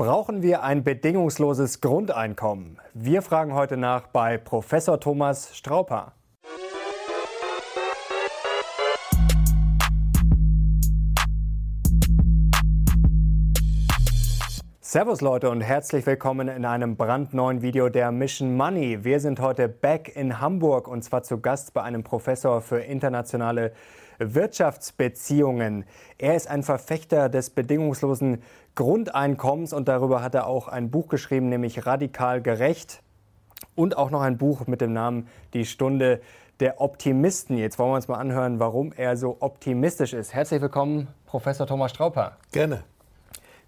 Brauchen wir ein bedingungsloses Grundeinkommen? Wir fragen heute nach bei Professor Thomas Strauper. Servus Leute und herzlich willkommen in einem brandneuen Video der Mission Money. Wir sind heute back in Hamburg und zwar zu Gast bei einem Professor für internationale Wirtschaftsbeziehungen. Er ist ein Verfechter des bedingungslosen Grundeinkommens und darüber hat er auch ein Buch geschrieben, nämlich Radikal gerecht und auch noch ein Buch mit dem Namen Die Stunde der Optimisten. Jetzt wollen wir uns mal anhören, warum er so optimistisch ist. Herzlich willkommen, Professor Thomas Strauper. Gerne.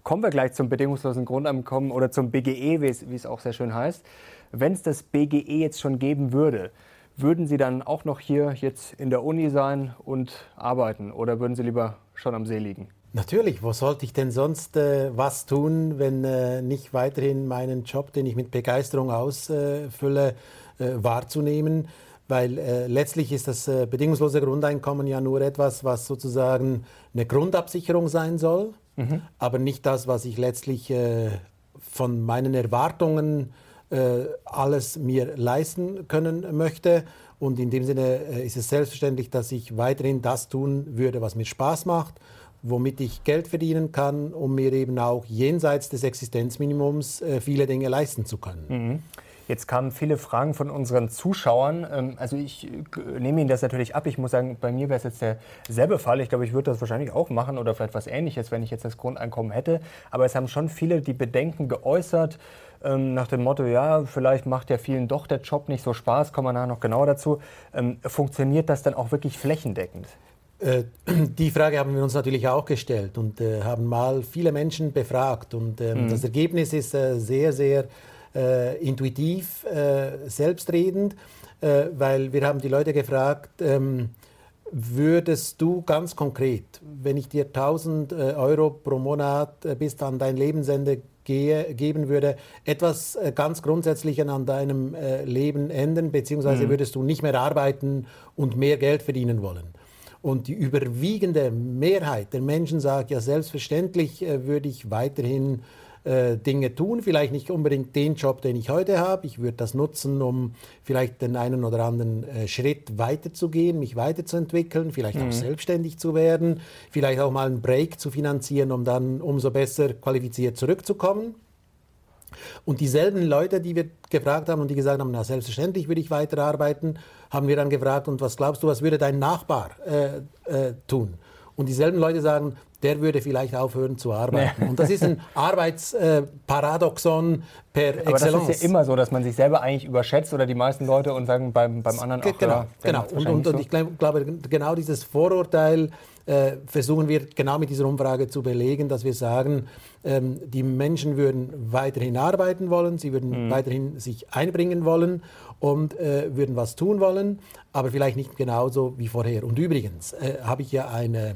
Kommen wir gleich zum bedingungslosen Grundeinkommen oder zum BGE, wie es, wie es auch sehr schön heißt. Wenn es das BGE jetzt schon geben würde, würden Sie dann auch noch hier jetzt in der Uni sein und arbeiten oder würden Sie lieber schon am See liegen? Natürlich, wo sollte ich denn sonst äh, was tun, wenn äh, nicht weiterhin meinen Job, den ich mit Begeisterung ausfülle, äh, wahrzunehmen? Weil äh, letztlich ist das äh, bedingungslose Grundeinkommen ja nur etwas, was sozusagen eine Grundabsicherung sein soll, mhm. aber nicht das, was ich letztlich äh, von meinen Erwartungen alles mir leisten können möchte. Und in dem Sinne äh, ist es selbstverständlich, dass ich weiterhin das tun würde, was mir Spaß macht, womit ich Geld verdienen kann, um mir eben auch jenseits des Existenzminimums äh, viele Dinge leisten zu können. Mhm. Jetzt kamen viele Fragen von unseren Zuschauern. Ähm, also ich nehme Ihnen das natürlich ab. Ich muss sagen, bei mir wäre es jetzt derselbe Fall. Ich glaube, ich würde das wahrscheinlich auch machen oder vielleicht was Ähnliches, wenn ich jetzt das Grundeinkommen hätte. Aber es haben schon viele die Bedenken geäußert ähm, nach dem Motto, ja, vielleicht macht ja vielen doch der Job nicht so Spaß, kommen wir nachher noch genauer dazu. Ähm, funktioniert das dann auch wirklich flächendeckend? Äh, die Frage haben wir uns natürlich auch gestellt und äh, haben mal viele Menschen befragt. Und ähm, mhm. das Ergebnis ist äh, sehr, sehr äh, intuitiv, äh, selbstredend, weil wir haben die Leute gefragt, ähm, würdest du ganz konkret, wenn ich dir 1000 Euro pro Monat bis an dein Lebensende gehe, geben würde, etwas äh, ganz Grundsätzliches an deinem äh, Leben ändern, beziehungsweise mhm. würdest du nicht mehr arbeiten und mehr Geld verdienen wollen. Und die überwiegende Mehrheit der Menschen sagt, ja, selbstverständlich äh, würde ich weiterhin äh, Dinge tun. Vielleicht nicht unbedingt den Job, den ich heute habe. Ich würde das nutzen, um vielleicht den einen oder anderen äh, Schritt weiterzugehen, mich weiterzuentwickeln, vielleicht mhm. auch selbstständig zu werden, vielleicht auch mal einen Break zu finanzieren, um dann umso besser qualifiziert zurückzukommen. Und dieselben Leute, die wir gefragt haben und die gesagt haben, na selbstverständlich würde ich weiterarbeiten, haben wir dann gefragt, und was glaubst du, was würde dein Nachbar äh, äh, tun? Und dieselben Leute sagen, der würde vielleicht aufhören zu arbeiten. Nee. Und das ist ein Arbeitsparadoxon äh, per Aber Excellence. Das ist ja immer so, dass man sich selber eigentlich überschätzt oder die meisten Leute und sagen beim, beim anderen auch, Genau, ja, genau. Und, und, und, ich glaube, genau dieses Vorurteil äh, versuchen wir genau mit dieser Umfrage zu belegen, dass wir sagen, ähm, die Menschen würden weiterhin arbeiten wollen, sie würden mhm. weiterhin sich einbringen wollen und äh, würden was tun wollen, aber vielleicht nicht genauso wie vorher. Und übrigens äh, habe ich ja eine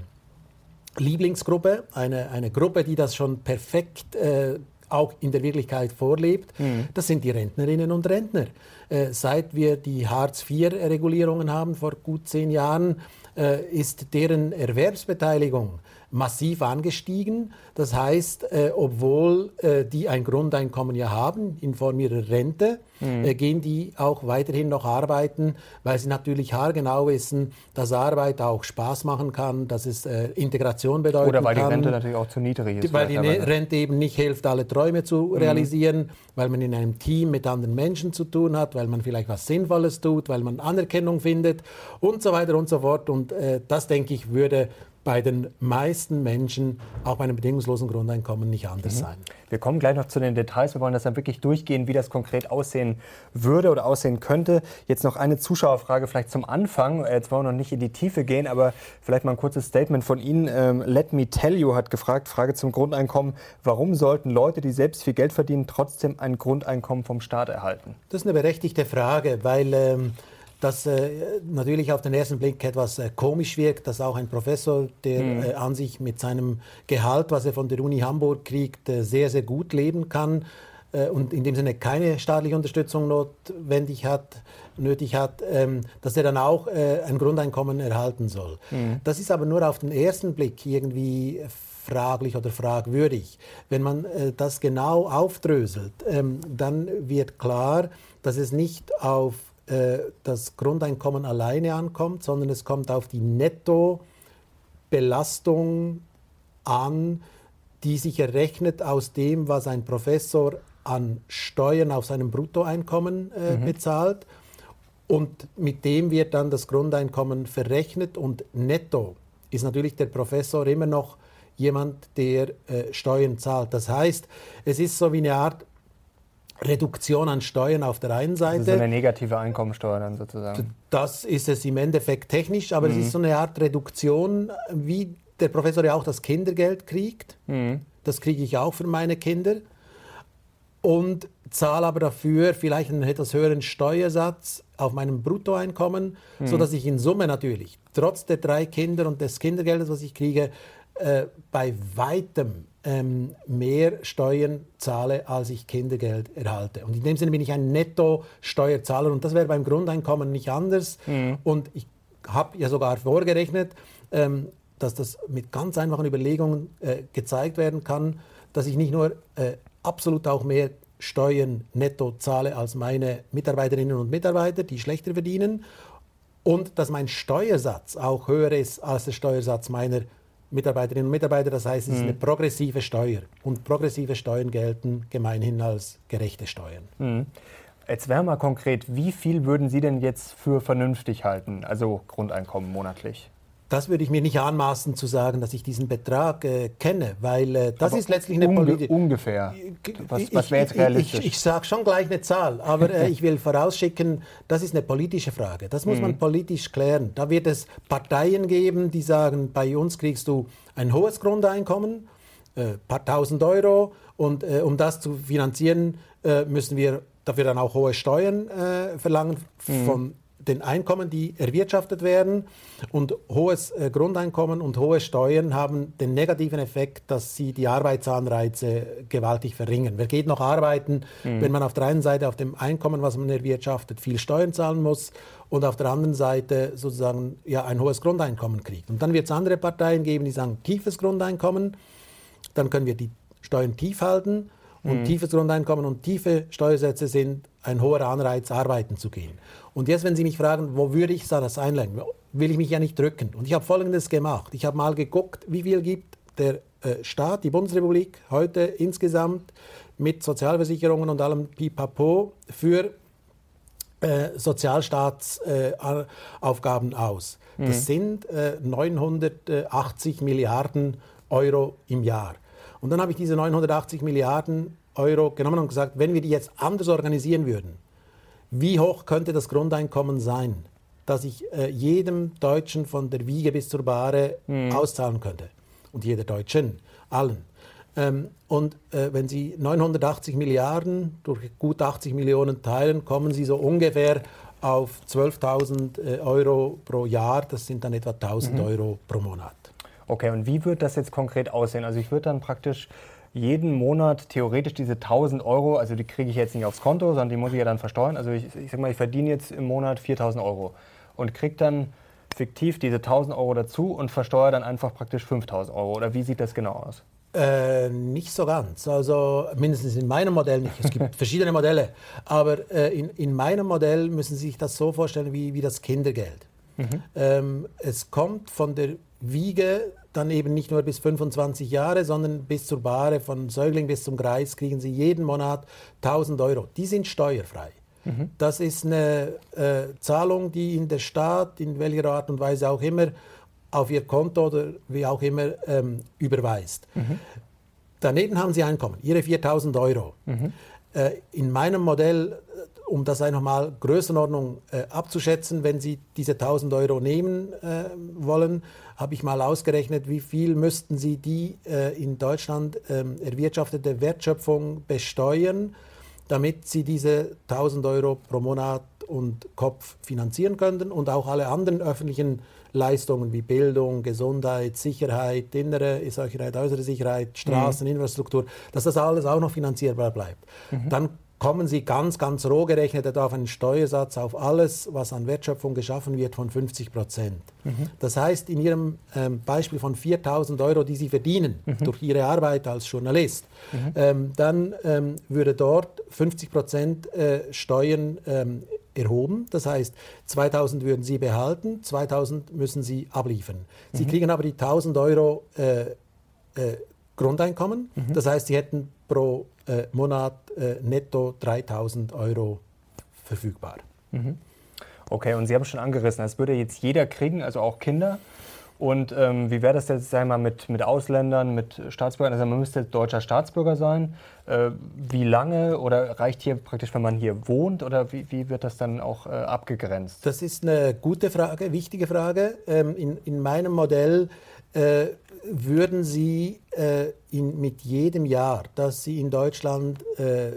Lieblingsgruppe, eine, eine Gruppe, die das schon perfekt äh, auch in der Wirklichkeit vorlebt. Mhm. Das sind die Rentnerinnen und Rentner. Äh, seit wir die Hartz-IV-Regulierungen haben, vor gut zehn Jahren, äh, ist deren Erwerbsbeteiligung massiv angestiegen. Das heißt, äh, obwohl äh, die ein Grundeinkommen ja haben in Form ihrer Rente, mhm. äh, gehen die auch weiterhin noch arbeiten, weil sie natürlich haargenau wissen, dass Arbeit auch Spaß machen kann, dass es äh, Integration bedeutet. Oder weil kann, die Rente natürlich auch zu niedrig ist. Weil die ne Rente eben nicht hilft, alle Träume zu mhm. realisieren, weil man in einem Team mit anderen Menschen zu tun hat, weil man vielleicht was Sinnvolles tut, weil man Anerkennung findet und so weiter und so fort. Und äh, das, denke ich, würde bei den meisten Menschen auch bei einem bedingungslosen Grundeinkommen nicht anders mhm. sein. Wir kommen gleich noch zu den Details. Wir wollen das dann wirklich durchgehen, wie das konkret aussehen würde oder aussehen könnte. Jetzt noch eine Zuschauerfrage vielleicht zum Anfang. Jetzt wollen wir noch nicht in die Tiefe gehen, aber vielleicht mal ein kurzes Statement von Ihnen. Ähm, Let Me Tell You hat gefragt, Frage zum Grundeinkommen. Warum sollten Leute, die selbst viel Geld verdienen, trotzdem ein Grundeinkommen vom Staat erhalten? Das ist eine berechtigte Frage, weil... Ähm das äh, natürlich auf den ersten Blick etwas äh, komisch wirkt, dass auch ein Professor, der mhm. äh, an sich mit seinem Gehalt, was er von der Uni Hamburg kriegt, äh, sehr, sehr gut leben kann äh, und in dem Sinne keine staatliche Unterstützung notwendig hat, nötig hat, ähm, dass er dann auch äh, ein Grundeinkommen erhalten soll. Mhm. Das ist aber nur auf den ersten Blick irgendwie fraglich oder fragwürdig. Wenn man äh, das genau aufdröselt, ähm, dann wird klar, dass es nicht auf das Grundeinkommen alleine ankommt, sondern es kommt auf die Nettobelastung an, die sich errechnet aus dem, was ein Professor an Steuern auf seinem Bruttoeinkommen äh, mhm. bezahlt. Und mit dem wird dann das Grundeinkommen verrechnet und netto ist natürlich der Professor immer noch jemand, der äh, Steuern zahlt. Das heißt, es ist so wie eine Art Reduktion an Steuern auf der einen Seite. Das ist eine negative Einkommensteuer dann sozusagen. Das ist es im Endeffekt technisch, aber mhm. es ist so eine Art Reduktion, wie der Professor ja auch das Kindergeld kriegt. Mhm. Das kriege ich auch für meine Kinder. Und zahle aber dafür vielleicht einen etwas höheren Steuersatz auf meinem Bruttoeinkommen, mhm. sodass ich in Summe natürlich, trotz der drei Kinder und des Kindergeldes, was ich kriege, äh, bei weitem ähm, mehr Steuern zahle, als ich Kindergeld erhalte. Und in dem Sinne bin ich ein Netto-Steuerzahler und das wäre beim Grundeinkommen nicht anders. Mhm. Und ich habe ja sogar vorgerechnet, ähm, dass das mit ganz einfachen Überlegungen äh, gezeigt werden kann, dass ich nicht nur äh, absolut auch mehr Steuern netto zahle als meine Mitarbeiterinnen und Mitarbeiter, die schlechter verdienen, und dass mein Steuersatz auch höher ist als der Steuersatz meiner Mitarbeiterinnen und Mitarbeiter. Das heißt, es ist eine mhm. progressive Steuer. Und progressive Steuern gelten gemeinhin als gerechte Steuern. Mhm. Jetzt wäre mal konkret, wie viel würden Sie denn jetzt für vernünftig halten, also Grundeinkommen monatlich? Das würde ich mir nicht anmaßen zu sagen, dass ich diesen Betrag äh, kenne, weil äh, das aber ist letztlich eine unge politische... Ungefähr. Was, was wäre jetzt realistisch? Ich, ich, ich sage schon gleich eine Zahl, aber äh, ich will vorausschicken, das ist eine politische Frage. Das muss mhm. man politisch klären. Da wird es Parteien geben, die sagen, bei uns kriegst du ein hohes Grundeinkommen, ein äh, paar tausend Euro, und äh, um das zu finanzieren, äh, müssen wir dafür dann auch hohe Steuern verlangen mhm. von den Einkommen, die erwirtschaftet werden. Und hohes äh, Grundeinkommen und hohe Steuern haben den negativen Effekt, dass sie die Arbeitsanreize gewaltig verringern. Wer geht noch arbeiten, mhm. wenn man auf der einen Seite auf dem Einkommen, was man erwirtschaftet, viel Steuern zahlen muss und auf der anderen Seite sozusagen ja, ein hohes Grundeinkommen kriegt. Und dann wird es andere Parteien geben, die sagen, tiefes Grundeinkommen, dann können wir die Steuern tief halten. Und mhm. tiefes Grundeinkommen und tiefe Steuersätze sind ein hoher Anreiz, arbeiten zu gehen. Und jetzt, wenn Sie mich fragen, wo würde ich das einlenken, will ich mich ja nicht drücken. Und ich habe Folgendes gemacht. Ich habe mal geguckt, wie viel gibt der äh, Staat, die Bundesrepublik, heute insgesamt mit Sozialversicherungen und allem Pipapo für äh, Sozialstaatsaufgaben äh, aus. Mhm. Das sind äh, 980 Milliarden Euro im Jahr. Und dann habe ich diese 980 Milliarden Euro genommen und gesagt, wenn wir die jetzt anders organisieren würden, wie hoch könnte das Grundeinkommen sein, das ich äh, jedem Deutschen von der Wiege bis zur Bahre mhm. auszahlen könnte? Und jeder Deutschen, allen. Ähm, und äh, wenn Sie 980 Milliarden durch gut 80 Millionen teilen, kommen Sie so ungefähr auf 12.000 äh, Euro pro Jahr. Das sind dann etwa 1.000 mhm. Euro pro Monat. Okay, und wie wird das jetzt konkret aussehen? Also ich würde dann praktisch jeden Monat theoretisch diese 1000 Euro, also die kriege ich jetzt nicht aufs Konto, sondern die muss ich ja dann versteuern. Also ich, ich sag mal, ich verdiene jetzt im Monat 4000 Euro und kriege dann fiktiv diese 1000 Euro dazu und versteuere dann einfach praktisch 5000 Euro. Oder wie sieht das genau aus? Äh, nicht so ganz. Also mindestens in meinem Modell nicht. Es gibt verschiedene Modelle. Aber äh, in, in meinem Modell müssen Sie sich das so vorstellen wie, wie das Kindergeld. Mhm. Ähm, es kommt von der Wiege dann eben nicht nur bis 25 Jahre, sondern bis zur Bahre, von Säugling bis zum Kreis, kriegen sie jeden Monat 1000 Euro. Die sind steuerfrei. Mhm. Das ist eine äh, Zahlung, die in der Staat, in welcher Art und Weise auch immer, auf ihr Konto oder wie auch immer ähm, überweist. Mhm. Daneben haben sie Einkommen, ihre 4000 Euro. Mhm. Äh, in meinem Modell um das einfach mal Größenordnung äh, abzuschätzen, wenn Sie diese 1000 Euro nehmen äh, wollen, habe ich mal ausgerechnet, wie viel müssten Sie die äh, in Deutschland ähm, erwirtschaftete Wertschöpfung besteuern, damit Sie diese 1000 Euro pro Monat und Kopf finanzieren könnten und auch alle anderen öffentlichen Leistungen wie Bildung, Gesundheit, Sicherheit, innere Sicherheit, äußere Sicherheit, Straßen, mhm. Infrastruktur, dass das alles auch noch finanzierbar bleibt. Mhm. Dann kommen Sie ganz, ganz roh gerechnet auf einen Steuersatz auf alles, was an Wertschöpfung geschaffen wird, von 50 Prozent. Mhm. Das heißt, in Ihrem ähm, Beispiel von 4.000 Euro, die Sie verdienen mhm. durch Ihre Arbeit als Journalist, mhm. ähm, dann ähm, würde dort 50 Prozent äh, Steuern ähm, erhoben. Das heißt, 2000 würden Sie behalten, 2000 müssen Sie abliefern. Sie mhm. kriegen aber die 1000 Euro äh, äh, Grundeinkommen. Mhm. Das heißt, Sie hätten pro äh, Monat äh, netto 3000 Euro verfügbar. Mhm. Okay, und Sie haben schon angerissen, das würde jetzt jeder kriegen, also auch Kinder. Und ähm, wie wäre das jetzt, sagen wir mal, mit, mit Ausländern, mit Staatsbürgern? Also man müsste deutscher Staatsbürger sein. Äh, wie lange oder reicht hier praktisch, wenn man hier wohnt? Oder wie, wie wird das dann auch äh, abgegrenzt? Das ist eine gute Frage, wichtige Frage. Ähm, in, in meinem Modell äh, würden Sie äh, in, mit jedem Jahr, dass Sie in Deutschland äh,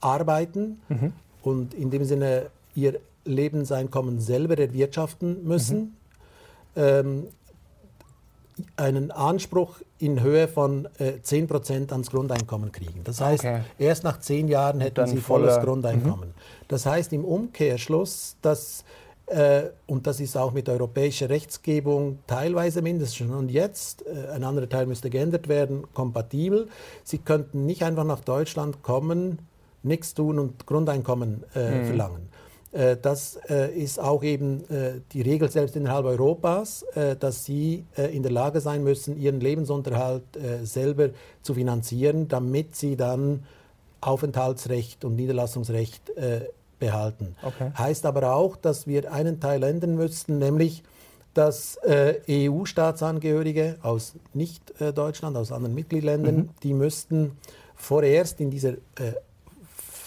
arbeiten mhm. und in dem Sinne Ihr Lebenseinkommen selber erwirtschaften müssen, mhm ähm, einen Anspruch in Höhe von äh, 10% ans Grundeinkommen kriegen. Das heißt, okay. erst nach zehn Jahren hätten sie volles Grundeinkommen. Mhm. Das heißt im Umkehrschluss, dass, und das ist auch mit europäischer Rechtsgebung teilweise mindestens schon und jetzt, äh, ein anderer Teil müsste geändert werden, kompatibel. Sie könnten nicht einfach nach Deutschland kommen, nichts tun und Grundeinkommen äh, mhm. verlangen. Äh, das äh, ist auch eben äh, die Regel selbst innerhalb Europas, dass sie in der Lage sein müssen, ihren Lebensunterhalt selber zu finanzieren, damit sie dann Aufenthaltsrecht und Niederlassungsrecht behalten. Okay. Heißt aber auch, dass wir einen Teil ändern müssten, nämlich dass EU-Staatsangehörige aus nicht Deutschland, aus anderen Mitgliedsländern, mhm. die müssten vorerst in dieser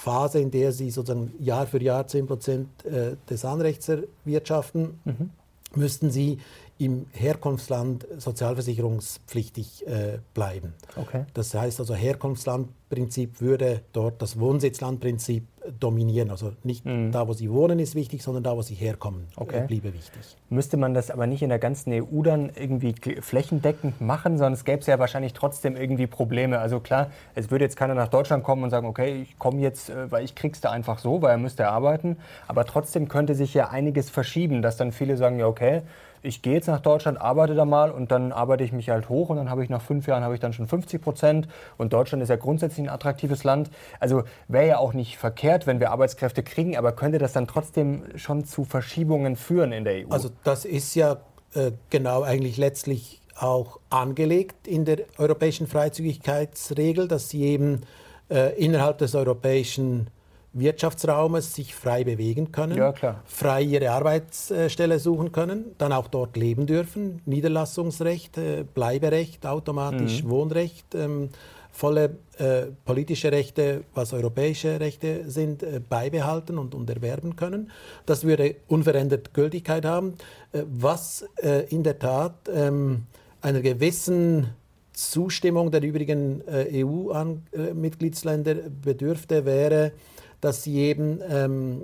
Phase, in der sie sozusagen Jahr für Jahr 10 Prozent äh, des Anrechts erwirtschaften, mhm. müssten sie im Herkunftsland sozialversicherungspflichtig äh, bleiben. Okay. Das heißt also, Herkunftslandprinzip würde dort das Wohnsitzlandprinzip dominieren. Also nicht mhm. da, wo sie wohnen, ist wichtig, sondern da, wo sie herkommen, äh, okay. äh, bliebe wichtig. Müsste man das aber nicht in der ganzen EU dann irgendwie flächendeckend machen, sondern es gäbe es ja wahrscheinlich trotzdem irgendwie Probleme. Also klar, es würde jetzt keiner nach Deutschland kommen und sagen, okay, ich komme jetzt, äh, weil ich krieg's da einfach so, weil er müsste arbeiten. Aber trotzdem könnte sich ja einiges verschieben, dass dann viele sagen, ja okay, ich gehe jetzt nach Deutschland, arbeite da mal und dann arbeite ich mich halt hoch und dann habe ich nach fünf Jahren habe ich dann schon 50 Prozent und Deutschland ist ja grundsätzlich ein attraktives Land. Also wäre ja auch nicht verkehrt, wenn wir Arbeitskräfte kriegen, aber könnte das dann trotzdem schon zu Verschiebungen führen in der EU? Also das ist ja äh, genau eigentlich letztlich auch angelegt in der europäischen Freizügigkeitsregel, dass sie eben äh, innerhalb des europäischen Wirtschaftsraumes sich frei bewegen können, ja, frei ihre Arbeitsstelle suchen können, dann auch dort leben dürfen, Niederlassungsrecht, äh, Bleiberecht, automatisch mhm. Wohnrecht, ähm, volle äh, politische Rechte, was europäische Rechte sind, äh, beibehalten und, und erwerben können. Das würde unverändert Gültigkeit haben, was in der Tat ähm, einer gewissen Zustimmung der übrigen EU-Mitgliedsländer bedürfte, wäre, dass sie eben ähm,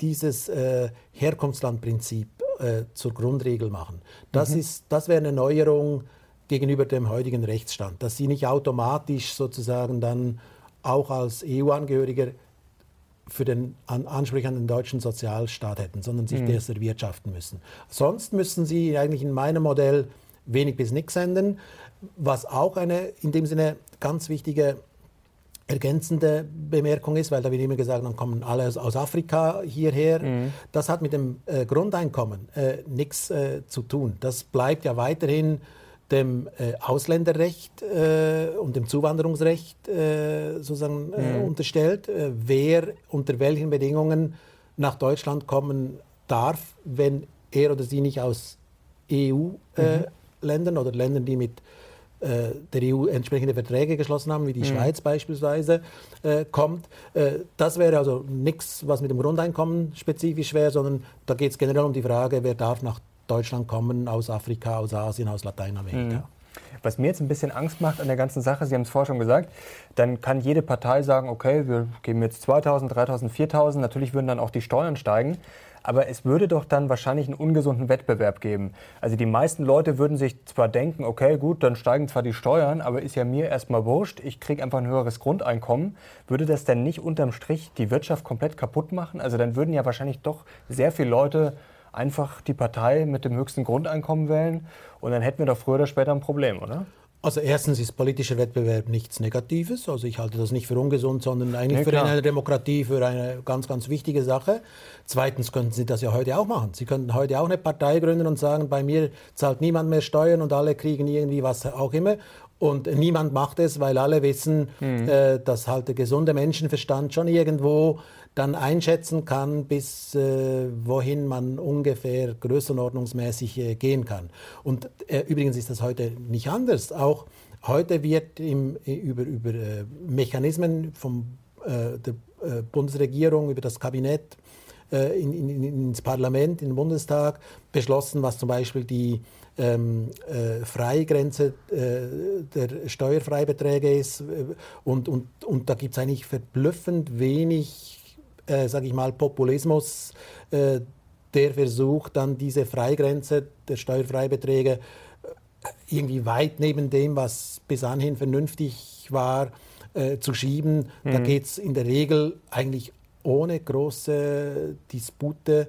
dieses äh, Herkunftslandprinzip äh, zur Grundregel machen. Das, mhm. das wäre eine Neuerung gegenüber dem heutigen Rechtsstand, dass sie nicht automatisch sozusagen dann auch als EU-Angehöriger für den Anspruch an den deutschen Sozialstaat hätten, sondern sich mhm. das erwirtschaften müssen. Sonst müssen sie eigentlich in meinem Modell wenig bis nichts ändern, was auch eine in dem Sinne ganz wichtige ergänzende Bemerkung ist, weil da wird immer gesagt, dann kommen alle aus Afrika hierher. Mhm. Das hat mit dem äh, Grundeinkommen äh, nichts äh, zu tun. Das bleibt ja weiterhin dem äh, Ausländerrecht äh, und dem Zuwanderungsrecht äh, sozusagen mhm. unterstellt, wer unter welchen Bedingungen nach Deutschland kommen darf, wenn er oder sie nicht aus EU-Ländern mhm. oder Ländern, die mit der EU entsprechende Verträge geschlossen haben, wie die mhm. Schweiz beispielsweise, äh, kommt. Äh, das wäre also nichts, was mit dem Grundeinkommen spezifisch wäre, sondern da geht es generell um die Frage, wer darf nach Deutschland kommen aus Afrika, aus Asien, aus Lateinamerika. Mhm. Was mir jetzt ein bisschen Angst macht an der ganzen Sache, Sie haben es vorher schon gesagt, dann kann jede Partei sagen, okay, wir geben jetzt 2000, 3000, 4000, natürlich würden dann auch die Steuern steigen. Aber es würde doch dann wahrscheinlich einen ungesunden Wettbewerb geben. Also die meisten Leute würden sich zwar denken, okay, gut, dann steigen zwar die Steuern, aber ist ja mir erstmal wurscht, ich kriege einfach ein höheres Grundeinkommen. Würde das denn nicht unterm Strich die Wirtschaft komplett kaputt machen? Also dann würden ja wahrscheinlich doch sehr viele Leute einfach die Partei mit dem höchsten Grundeinkommen wählen und dann hätten wir doch früher oder später ein Problem, oder? Also erstens ist politischer Wettbewerb nichts Negatives. Also ich halte das nicht für ungesund, sondern eigentlich ja, für eine Demokratie für eine ganz, ganz wichtige Sache. Zweitens könnten Sie das ja heute auch machen. Sie könnten heute auch eine Partei gründen und sagen, bei mir zahlt niemand mehr Steuern und alle kriegen irgendwie was auch immer. Und niemand macht es, weil alle wissen, mhm. äh, dass halt der gesunde Menschenverstand schon irgendwo dann einschätzen kann, bis äh, wohin man ungefähr größenordnungsmäßig äh, gehen kann. Und äh, übrigens ist das heute nicht anders. Auch heute wird im, äh, über, über äh, Mechanismen vom, äh, der Bundesregierung, über das Kabinett, in, in, ins Parlament, in den Bundestag beschlossen, was zum Beispiel die ähm, äh, Freigrenze äh, der Steuerfreibeträge ist. Und, und, und da gibt es eigentlich verblüffend wenig äh, sage ich mal, Populismus, äh, der versucht dann diese Freigrenze der Steuerfreibeträge äh, irgendwie weit neben dem, was bis anhin vernünftig war, äh, zu schieben. Mhm. Da geht es in der Regel eigentlich ohne große Dispute.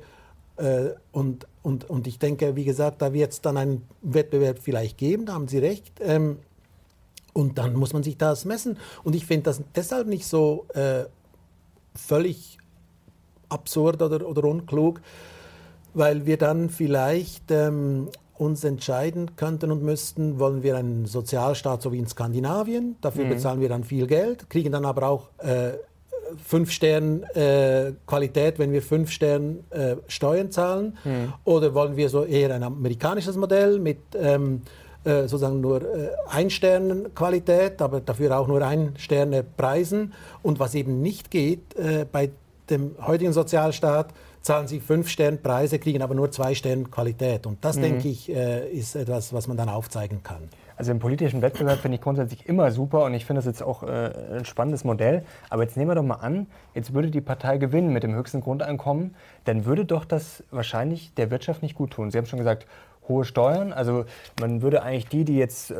Äh, und, und, und ich denke, wie gesagt, da wird es dann einen Wettbewerb vielleicht geben, da haben Sie recht. Ähm, und dann muss man sich das messen. Und ich finde das deshalb nicht so äh, völlig absurd oder, oder unklug, weil wir dann vielleicht ähm, uns entscheiden könnten und müssten, wollen wir einen Sozialstaat so wie in Skandinavien, dafür mhm. bezahlen wir dann viel Geld, kriegen dann aber auch äh, fünf Sterne äh, Qualität, wenn wir fünf Sterne äh, Steuern zahlen, mhm. oder wollen wir so eher ein amerikanisches Modell mit ähm, äh, sozusagen nur äh, ein Stern Qualität, aber dafür auch nur ein Sterne Preisen. Und was eben nicht geht äh, bei dem heutigen Sozialstaat zahlen sie fünf Sterne Preise, kriegen aber nur zwei Sterne Qualität. Und das, mhm. denke ich, äh, ist etwas, was man dann aufzeigen kann. Also im politischen Wettbewerb finde ich grundsätzlich immer super und ich finde das jetzt auch äh, ein spannendes Modell. Aber jetzt nehmen wir doch mal an, jetzt würde die Partei gewinnen mit dem höchsten Grundeinkommen, dann würde doch das wahrscheinlich der Wirtschaft nicht gut tun. Sie haben schon gesagt, hohe Steuern. Also man würde eigentlich die, die jetzt äh,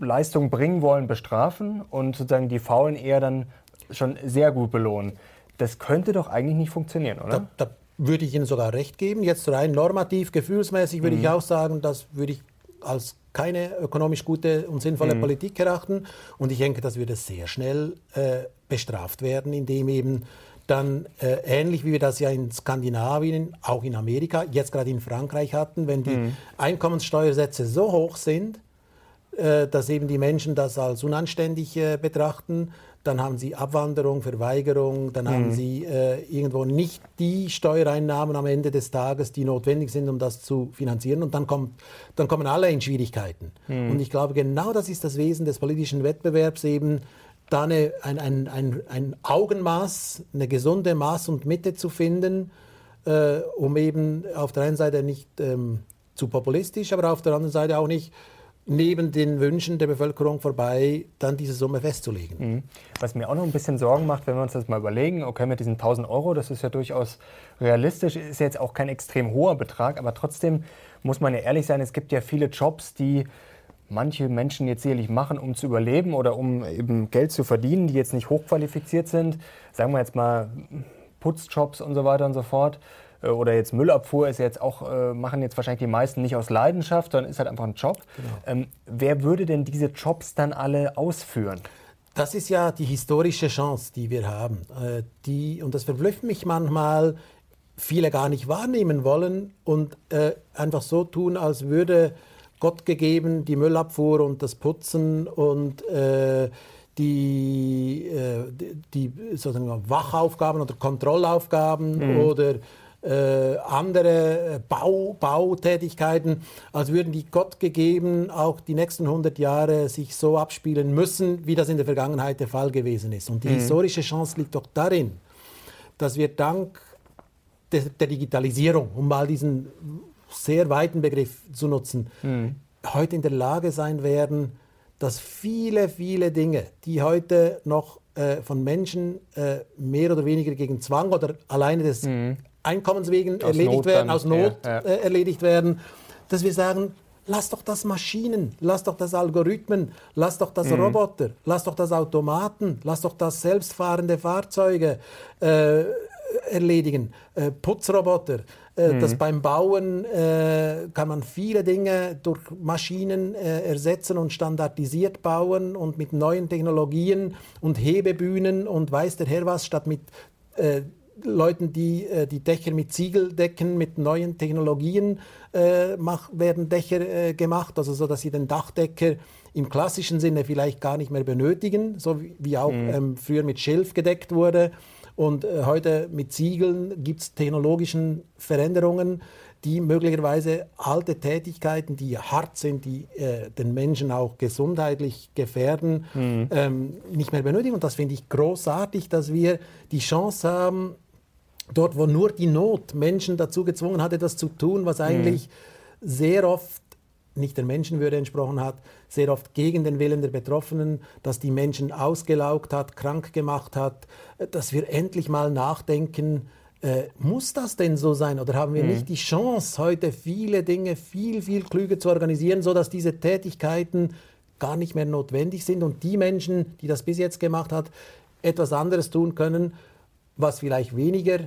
Leistung bringen wollen, bestrafen und sozusagen die Faulen eher dann schon sehr gut belohnen. Das könnte doch eigentlich nicht funktionieren, oder? Da, da würde ich Ihnen sogar recht geben. Jetzt rein normativ, gefühlsmäßig würde mhm. ich auch sagen, das würde ich als keine ökonomisch gute und sinnvolle mhm. Politik erachten. Und ich denke, das würde sehr schnell äh, bestraft werden, indem eben dann äh, ähnlich wie wir das ja in Skandinavien, auch in Amerika, jetzt gerade in Frankreich hatten, wenn die mhm. Einkommenssteuersätze so hoch sind, äh, dass eben die Menschen das als unanständig äh, betrachten, dann haben sie Abwanderung, Verweigerung, dann mhm. haben sie äh, irgendwo nicht die Steuereinnahmen am Ende des Tages, die notwendig sind, um das zu finanzieren. Und dann, kommt, dann kommen alle in Schwierigkeiten. Mhm. Und ich glaube, genau das ist das Wesen des politischen Wettbewerbs eben, da eine, ein, ein, ein, ein Augenmaß, eine gesunde Maß und Mitte zu finden, äh, um eben auf der einen Seite nicht ähm, zu populistisch, aber auf der anderen Seite auch nicht neben den Wünschen der Bevölkerung vorbei, dann diese Summe festzulegen. Mhm. Was mir auch noch ein bisschen Sorgen macht, wenn wir uns das mal überlegen, okay, mit diesen 1000 Euro, das ist ja durchaus realistisch, ist jetzt auch kein extrem hoher Betrag, aber trotzdem muss man ja ehrlich sein, es gibt ja viele Jobs, die manche Menschen jetzt sicherlich machen, um zu überleben oder um eben Geld zu verdienen, die jetzt nicht hochqualifiziert sind. Sagen wir jetzt mal Putzjobs und so weiter und so fort. Äh, oder jetzt Müllabfuhr ist jetzt auch, äh, machen jetzt wahrscheinlich die meisten nicht aus Leidenschaft, sondern ist halt einfach ein Job. Genau. Ähm, wer würde denn diese Jobs dann alle ausführen? Das ist ja die historische Chance, die wir haben. Äh, die, und das verblüfft mich manchmal, viele gar nicht wahrnehmen wollen und äh, einfach so tun, als würde Gott gegeben die Müllabfuhr und das Putzen und äh, die, äh, die, sozusagen Wachaufgaben oder Kontrollaufgaben mhm. oder äh, andere äh, Bau, Bautätigkeiten, als würden die Gott gegeben auch die nächsten 100 Jahre sich so abspielen müssen, wie das in der Vergangenheit der Fall gewesen ist. Und die mhm. historische Chance liegt doch darin, dass wir dank der, der Digitalisierung, um mal diesen sehr weiten Begriff zu nutzen, mhm. heute in der Lage sein werden, dass viele, viele Dinge, die heute noch äh, von Menschen äh, mehr oder weniger gegen Zwang oder alleine des mhm Einkommenswegen aus erledigt Not werden, dann, aus Not ja, ja. Äh, erledigt werden, dass wir sagen, lass doch das Maschinen, lass doch das Algorithmen, lass doch das mhm. Roboter, lass doch das Automaten, lass doch das selbstfahrende Fahrzeuge äh, erledigen, äh, Putzroboter. Äh, mhm. Das beim Bauen äh, kann man viele Dinge durch Maschinen äh, ersetzen und standardisiert bauen und mit neuen Technologien und Hebebühnen und weiß der Herr was, statt mit Leuten, die äh, die Dächer mit Ziegel decken, mit neuen Technologien äh, mach, werden Dächer äh, gemacht, also so, dass sie den Dachdecker im klassischen Sinne vielleicht gar nicht mehr benötigen, so wie, wie auch mhm. ähm, früher mit Schilf gedeckt wurde. Und äh, heute mit Ziegeln gibt es technologischen Veränderungen, die möglicherweise alte Tätigkeiten, die hart sind, die äh, den Menschen auch gesundheitlich gefährden, mhm. ähm, nicht mehr benötigen. Und das finde ich großartig, dass wir die Chance haben, dort, wo nur die Not Menschen dazu gezwungen hat, etwas zu tun, was eigentlich mhm. sehr oft nicht der Menschenwürde entsprochen hat, sehr oft gegen den Willen der Betroffenen, dass die Menschen ausgelaugt hat, krank gemacht hat, dass wir endlich mal nachdenken, äh, muss das denn so sein oder haben wir mhm. nicht die Chance, heute viele Dinge viel, viel klüger zu organisieren, sodass diese Tätigkeiten gar nicht mehr notwendig sind und die Menschen, die das bis jetzt gemacht hat, etwas anderes tun können, was vielleicht weniger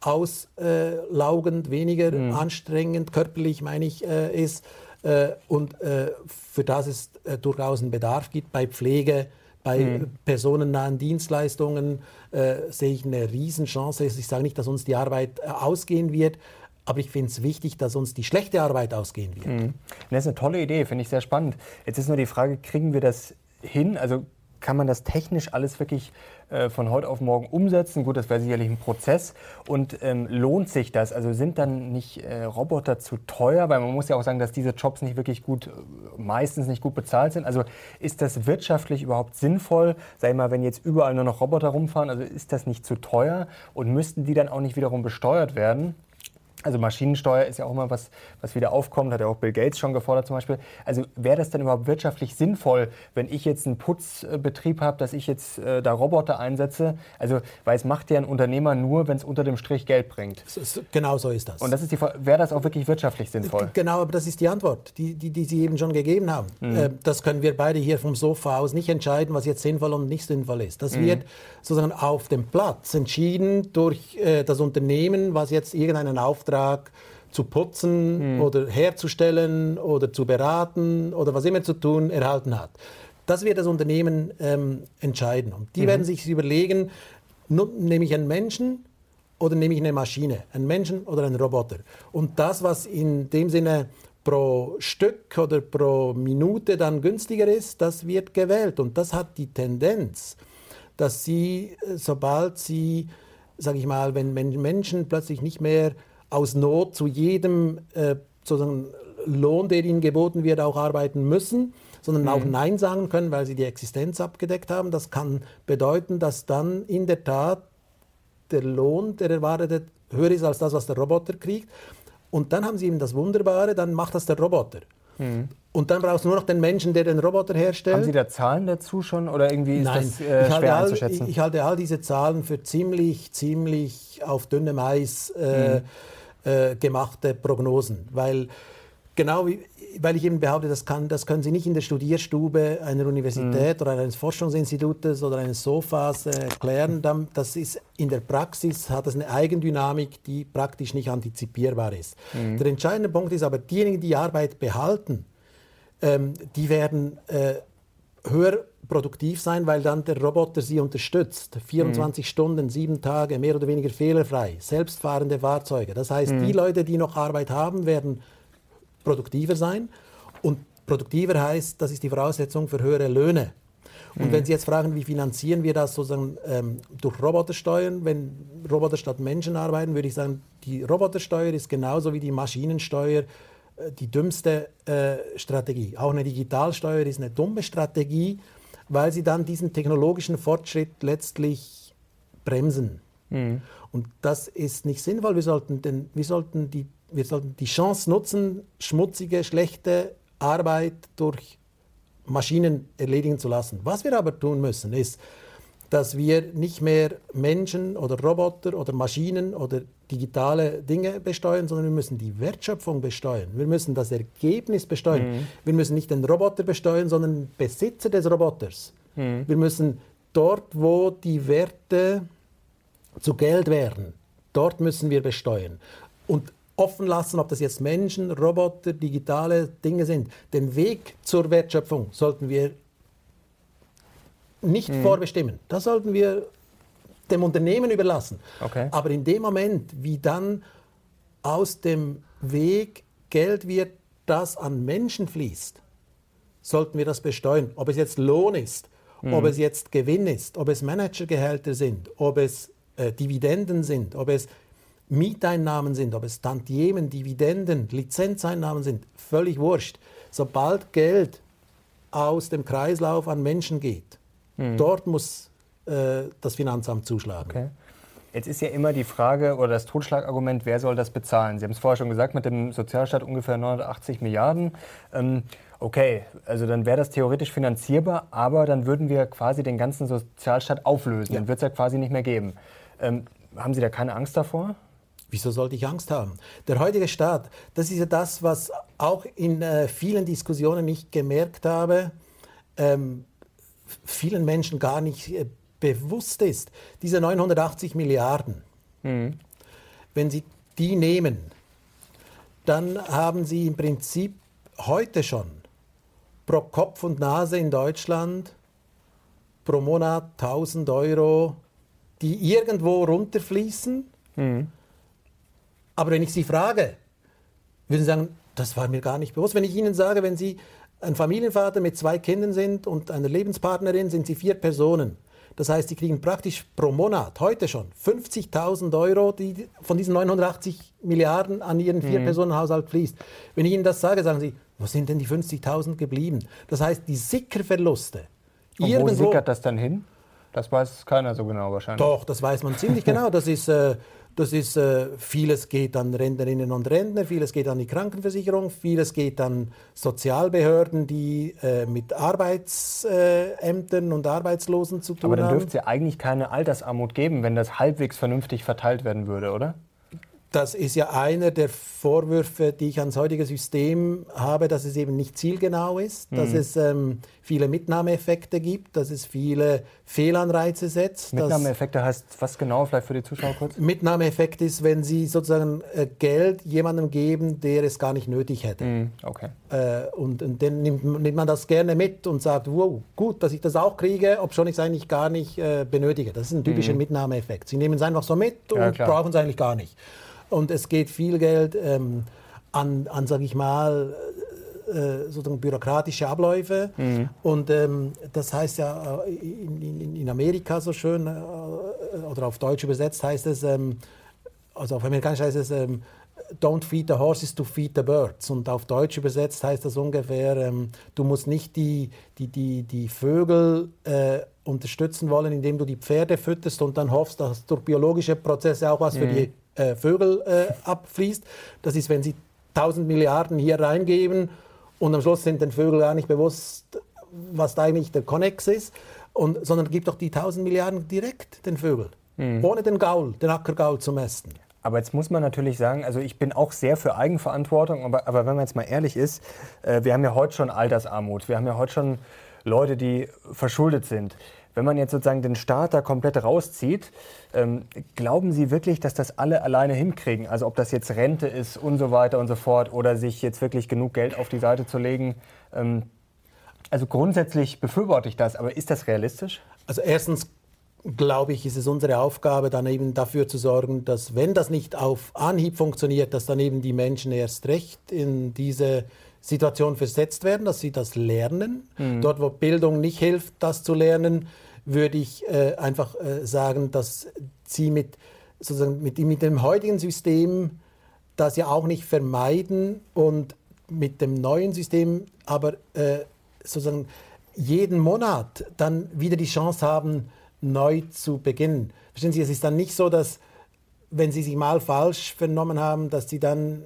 auslaugend, weniger mhm. anstrengend, körperlich meine ich, äh, ist äh, und äh, für das es durchaus einen Bedarf gibt bei Pflege, bei mhm. personennahen Dienstleistungen äh, sehe ich eine Riesenchance. Ich sage nicht, dass uns die Arbeit ausgehen wird, aber ich finde es wichtig, dass uns die schlechte Arbeit ausgehen wird. Mhm. Das ist eine tolle Idee, finde ich sehr spannend. Jetzt ist nur die Frage, kriegen wir das hin? Also kann man das technisch alles wirklich äh, von heute auf morgen umsetzen? Gut, das wäre sicherlich ein Prozess. Und ähm, lohnt sich das? Also sind dann nicht äh, Roboter zu teuer? Weil man muss ja auch sagen, dass diese Jobs nicht wirklich gut, äh, meistens nicht gut bezahlt sind. Also ist das wirtschaftlich überhaupt sinnvoll? Ich mal, wenn jetzt überall nur noch Roboter rumfahren, also ist das nicht zu teuer? Und müssten die dann auch nicht wiederum besteuert werden? Also Maschinensteuer ist ja auch immer was, was wieder aufkommt, hat ja auch Bill Gates schon gefordert zum Beispiel. Also wäre das denn überhaupt wirtschaftlich sinnvoll, wenn ich jetzt einen Putzbetrieb habe, dass ich jetzt äh, da Roboter einsetze? Also, weil es macht ja ein Unternehmer nur, wenn es unter dem Strich Geld bringt. Genau so ist das. Und das ist die, wäre das auch wirklich wirtschaftlich sinnvoll? Genau, aber das ist die Antwort, die, die, die Sie eben schon gegeben haben. Mhm. Äh, das können wir beide hier vom Sofa aus nicht entscheiden, was jetzt sinnvoll und nicht sinnvoll ist. Das mhm. wird sozusagen auf dem Platz entschieden durch äh, das Unternehmen, was jetzt irgendeinen Auftrag Auftrag zu putzen mhm. oder herzustellen oder zu beraten oder was immer zu tun erhalten hat. Das wird das Unternehmen ähm, entscheiden. Und die mhm. werden sich überlegen, nehme ich einen Menschen oder nehme ich eine Maschine, einen Menschen oder einen Roboter. Und das, was in dem Sinne pro Stück oder pro Minute dann günstiger ist, das wird gewählt. Und das hat die Tendenz, dass sie, äh, sobald sie, sage ich mal, wenn Menschen plötzlich nicht mehr aus Not zu jedem äh, sozusagen Lohn, der ihnen geboten wird, auch arbeiten müssen, sondern mhm. auch Nein sagen können, weil sie die Existenz abgedeckt haben. Das kann bedeuten, dass dann in der Tat der Lohn, der erwartete, höher ist als das, was der Roboter kriegt. Und dann haben sie eben das Wunderbare, dann macht das der Roboter. Mhm. Und dann brauchst du nur noch den Menschen, der den Roboter herstellt. Haben Sie da Zahlen dazu schon oder irgendwie ist Nein, das äh, schwer all, einzuschätzen? Ich, ich, halte all diese Zahlen für ziemlich, ziemlich auf dünnem Eis. Äh, mhm äh, gemachte Prognosen, weil genau wie, weil ich eben behaupte, das, kann, das können Sie nicht in der Studierstube einer Universität mhm. oder eines Forschungsinstitutes oder eines Sofas äh, erklären. Das ist in der Praxis hat das eine Eigendynamik, die praktisch nicht antizipierbar ist. Mhm. Der entscheidende Punkt ist aber, diejenigen, die Arbeit behalten, ähm, die werden äh, höher produktiv sein, weil dann der Roboter sie unterstützt. 24 mhm. Stunden, sieben Tage, mehr oder weniger fehlerfrei, selbstfahrende Fahrzeuge. Das heißt, mhm. die Leute, die noch Arbeit haben, werden produktiver sein. Und produktiver heißt, das ist die Voraussetzung für höhere Löhne. Und mhm. wenn Sie jetzt fragen, wie finanzieren wir das sozusagen ähm, durch Robotersteuern, wenn Roboter statt Menschen arbeiten, würde ich sagen, die Robotersteuer ist genauso wie die Maschinensteuer äh, die dümmste äh, Strategie. Auch eine Digitalsteuer ist eine dumme Strategie, weil sie dann diesen technologischen Fortschritt letztlich bremsen. Mhm. Und das ist nicht sinnvoll. Wir sollten, den, wir, sollten die, wir sollten die Chance nutzen, schmutzige, schlechte Arbeit durch Maschinen erledigen zu lassen. Was wir aber tun müssen, ist dass wir nicht mehr Menschen oder Roboter oder Maschinen oder digitale Dinge besteuern, sondern wir müssen die Wertschöpfung besteuern. Wir müssen das Ergebnis besteuern. Mhm. Wir müssen nicht den Roboter besteuern, sondern den Besitzer des Roboters. Mhm. Wir müssen dort, wo die Werte zu Geld werden, dort müssen wir besteuern. Und offen lassen, ob das jetzt Menschen, Roboter, digitale Dinge sind. Den Weg zur Wertschöpfung sollten wir nicht mhm. vorbestimmen. Das sollten wir dem Unternehmen überlassen. Okay. Aber in dem Moment, wie dann aus dem Weg Geld wird, das an Menschen fließt, sollten wir das besteuern. Ob es jetzt Lohn ist, mhm. ob es jetzt Gewinn ist, ob es Managergehälter sind, ob es äh, Dividenden sind, ob es Mieteinnahmen sind, ob es Tantiemen, Dividenden, Lizenzeinnahmen sind, völlig wurscht. Sobald Geld aus dem Kreislauf an Menschen geht, Mhm. Dort muss äh, das Finanzamt zuschlagen. Okay. Jetzt ist ja immer die Frage oder das Totschlagargument, wer soll das bezahlen? Sie haben es vorher schon gesagt, mit dem Sozialstaat ungefähr 980 Milliarden. Ähm, okay, also dann wäre das theoretisch finanzierbar, aber dann würden wir quasi den ganzen Sozialstaat auflösen. Ja. Dann wird es ja quasi nicht mehr geben. Ähm, haben Sie da keine Angst davor? Wieso sollte ich Angst haben? Der heutige Staat, das ist ja das, was auch in äh, vielen Diskussionen ich gemerkt habe. Ähm, vielen Menschen gar nicht äh, bewusst ist. Diese 980 Milliarden, mhm. wenn Sie die nehmen, dann haben Sie im Prinzip heute schon pro Kopf und Nase in Deutschland pro Monat 1000 Euro, die irgendwo runterfließen. Mhm. Aber wenn ich Sie frage, würden Sie sagen, das war mir gar nicht bewusst. Wenn ich Ihnen sage, wenn Sie ein Familienvater mit zwei Kindern sind und einer Lebenspartnerin, sind sie vier Personen. Das heißt, sie kriegen praktisch pro Monat, heute schon, 50.000 Euro, die von diesen 980 Milliarden an ihren Vier-Personen-Haushalt fließt. Wenn ich Ihnen das sage, sagen Sie, wo sind denn die 50.000 geblieben? Das heißt, die Sickerverluste. Und wo sickert das dann hin? Das weiß keiner so genau wahrscheinlich. Doch, das weiß man ziemlich genau. Das ist äh, das ist, äh, vieles geht an Rentnerinnen und Rentner, vieles geht an die Krankenversicherung, vieles geht an Sozialbehörden, die äh, mit Arbeitsämtern und Arbeitslosen zu tun haben. Aber dann dürfte es ja eigentlich keine Altersarmut geben, wenn das halbwegs vernünftig verteilt werden würde, oder? Das ist ja einer der Vorwürfe, die ich ans heutige System habe, dass es eben nicht zielgenau ist, mhm. dass es ähm, viele Mitnahmeeffekte gibt, dass es viele Fehlanreize setzt. Mitnahmeeffekte heißt was genau, vielleicht für die Zuschauer kurz? Mitnahmeeffekt ist, wenn Sie sozusagen äh, Geld jemandem geben, der es gar nicht nötig hätte. Mhm. Okay. Äh, und, und, dann nimmt, nimmt, man das gerne mit und sagt, wow, gut, dass ich das auch kriege, obwohl ich es eigentlich gar nicht äh, benötige. Das ist ein typischer mhm. Mitnahmeeffekt. Sie nehmen es einfach so mit und ja, brauchen es eigentlich gar nicht und es geht viel Geld ähm, an, an sage ich mal, äh, sozusagen bürokratische Abläufe. Mhm. Und ähm, das heißt ja äh, in, in, Amerika so schön, äh, oder auf Deutsch übersetzt heißt es, ähm, also auf Amerikanisch heißt es, ähm, Don't feed the horses to feed the birds. Und auf Deutsch übersetzt heißt das ungefähr, ähm, du musst nicht die, die, die, die Vögel äh, unterstützen wollen, indem du die Pferde fütterst und dann hoffst, dass durch biologische Prozesse auch was mhm. für die äh, Vögel äh, abfließt. Das ist, wenn Sie 1000 Milliarden hier reingeben und am Schluss sind den Vögeln gar nicht bewusst, was da eigentlich der Konnex ist, und, sondern gibt doch die 1000 Milliarden direkt den Vögeln, mhm. ohne den Gaul, den Ackergaul zu mästen. Aber jetzt muss man natürlich sagen, also ich bin auch sehr für Eigenverantwortung, aber, aber wenn man jetzt mal ehrlich ist, äh, wir haben ja heute schon Altersarmut, wir haben ja heute schon Leute, die verschuldet sind. Wenn man jetzt sozusagen den Staat da komplett rauszieht, ähm, glauben Sie wirklich, dass das alle alleine hinkriegen? Also ob das jetzt Rente ist und so weiter und so fort oder sich jetzt wirklich genug Geld auf die Seite zu legen? Ähm, also grundsätzlich befürworte ich das, aber ist das realistisch? Also erstens glaube ich, ist es unsere Aufgabe, dann eben dafür zu sorgen, dass wenn das nicht auf Anhieb funktioniert, dass dann eben die Menschen erst recht in diese Situation versetzt werden, dass sie das lernen. Mhm. Dort, wo Bildung nicht hilft, das zu lernen, würde ich äh, einfach äh, sagen, dass sie mit, sozusagen mit, mit dem heutigen System das ja auch nicht vermeiden und mit dem neuen System aber äh, sozusagen jeden Monat dann wieder die Chance haben, neu zu beginnen. Verstehen Sie, es ist dann nicht so, dass wenn Sie sich mal falsch vernommen haben, dass Sie dann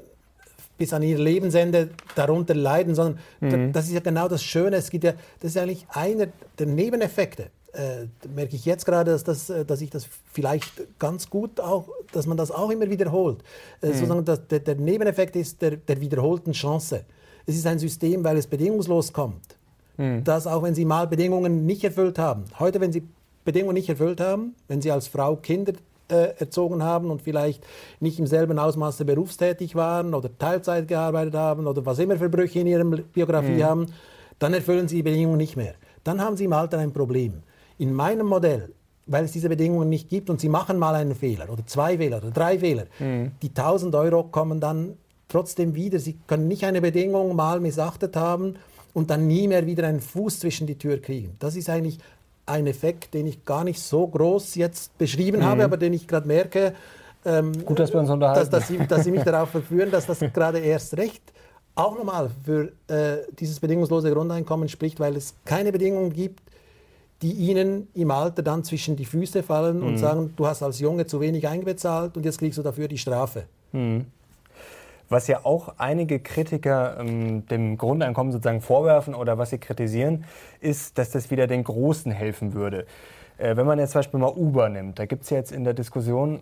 bis an ihr Lebensende darunter leiden, sondern mhm. das ist ja genau das Schöne. Es gibt ja, das ist eigentlich einer der Nebeneffekte. äh, merke ich jetzt gerade, dass, das, äh, dass ich das vielleicht ganz gut auch, dass man das auch immer wiederholt. Äh, mhm. Sozusagen, dass der, der, Nebeneffekt ist der, der wiederholten Chance. Es ist ein System, weil es bedingungslos kommt, mhm. dass auch wenn Sie mal Bedingungen nicht erfüllt haben, heute, wenn Sie Bedingungen nicht erfüllt haben, wenn Sie als Frau Kinder äh, erzogen haben und vielleicht nicht im selben Ausmaße berufstätig waren oder Teilzeit gearbeitet haben oder was immer für Brüche in ihrer Biografie mhm. haben, dann erfüllen Sie die Bedingungen nicht mehr. Dann haben Sie im Alter ein Problem. In meinem Modell, weil es diese Bedingungen nicht gibt und Sie machen mal einen Fehler oder zwei Fehler oder drei Fehler, mhm. die 1000 Euro kommen dann trotzdem wieder. Sie können nicht eine Bedingung mal missachtet haben und dann nie mehr wieder einen Fuß zwischen die Tür kriegen. Das ist eigentlich ein Effekt, den ich gar nicht so groß jetzt beschrieben mhm. habe, aber den ich gerade merke. Ähm, Gut, dass wir uns unterhalten. Dass, dass, Sie, dass Sie mich darauf verführen, dass das gerade erst recht auch nochmal für äh, dieses bedingungslose Grundeinkommen spricht, weil es keine Bedingungen gibt, die ihnen im Alter dann zwischen die Füße fallen mhm. und sagen, du hast als Junge zu wenig einbezahlt und jetzt kriegst du dafür die Strafe. Mhm. Was ja auch einige Kritiker ähm, dem Grundeinkommen sozusagen vorwerfen oder was sie kritisieren, ist, dass das wieder den Großen helfen würde. Äh, wenn man jetzt zum Beispiel mal Uber nimmt, da gibt es ja jetzt in der Diskussion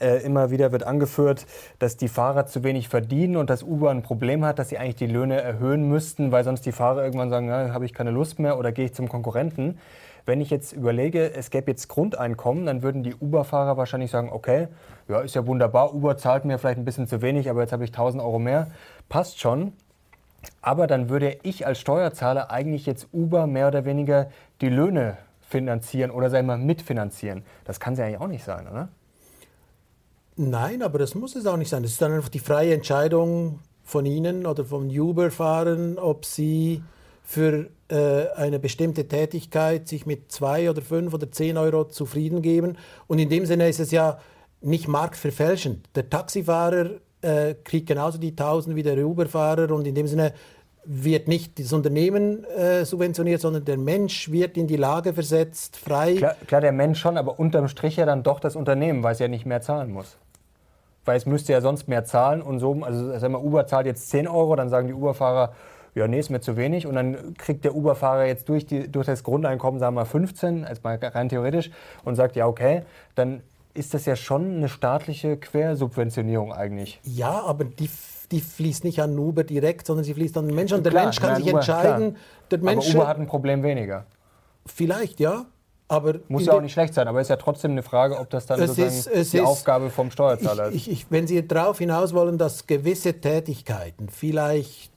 äh, immer wieder wird angeführt, dass die Fahrer zu wenig verdienen und dass Uber ein Problem hat, dass sie eigentlich die Löhne erhöhen müssten, weil sonst die Fahrer irgendwann sagen, ja, habe ich keine Lust mehr oder gehe ich zum Konkurrenten. Wenn ich jetzt überlege, es gäbe jetzt Grundeinkommen, dann würden die Uber-Fahrer wahrscheinlich sagen, okay, ja, ist ja wunderbar, Uber zahlt mir vielleicht ein bisschen zu wenig, aber jetzt habe ich 1000 Euro mehr, passt schon. Aber dann würde ich als Steuerzahler eigentlich jetzt Uber mehr oder weniger die Löhne finanzieren oder sagen wir mitfinanzieren. Das kann es ja eigentlich auch nicht sein, oder? Nein, aber das muss es auch nicht sein. Es ist dann einfach die freie Entscheidung von Ihnen oder vom Uber-Fahrern, ob Sie für eine bestimmte Tätigkeit sich mit zwei oder fünf oder zehn Euro zufrieden geben. Und in dem Sinne ist es ja nicht marktverfälschend. Der Taxifahrer äh, kriegt genauso die 1000 wie der Uber-Fahrer und in dem Sinne wird nicht das Unternehmen äh, subventioniert, sondern der Mensch wird in die Lage versetzt, frei. Klar, klar, der Mensch schon, aber unterm Strich ja dann doch das Unternehmen, weil es ja nicht mehr zahlen muss weil es müsste ja sonst mehr zahlen und so, also sagen wir, Uber zahlt jetzt 10 Euro, dann sagen die Uberfahrer, ja, nee, ist mir zu wenig und dann kriegt der Uberfahrer jetzt durch, die, durch das Grundeinkommen, sagen wir 15, als mal rein theoretisch und sagt, ja, okay, dann ist das ja schon eine staatliche Quersubventionierung eigentlich. Ja, aber die, die fließt nicht an Uber direkt, sondern sie fließt an den Menschen und der klar, Mensch kann nein, sich Uber, entscheiden. Der Mensch, aber Uber hat ein Problem weniger. Vielleicht, ja. Aber Muss ja auch nicht schlecht sein, aber es ist ja trotzdem eine Frage, ob das dann es ist, es die ist, Aufgabe vom Steuerzahler ist. Ich, ich, wenn Sie darauf hinaus wollen, dass gewisse Tätigkeiten vielleicht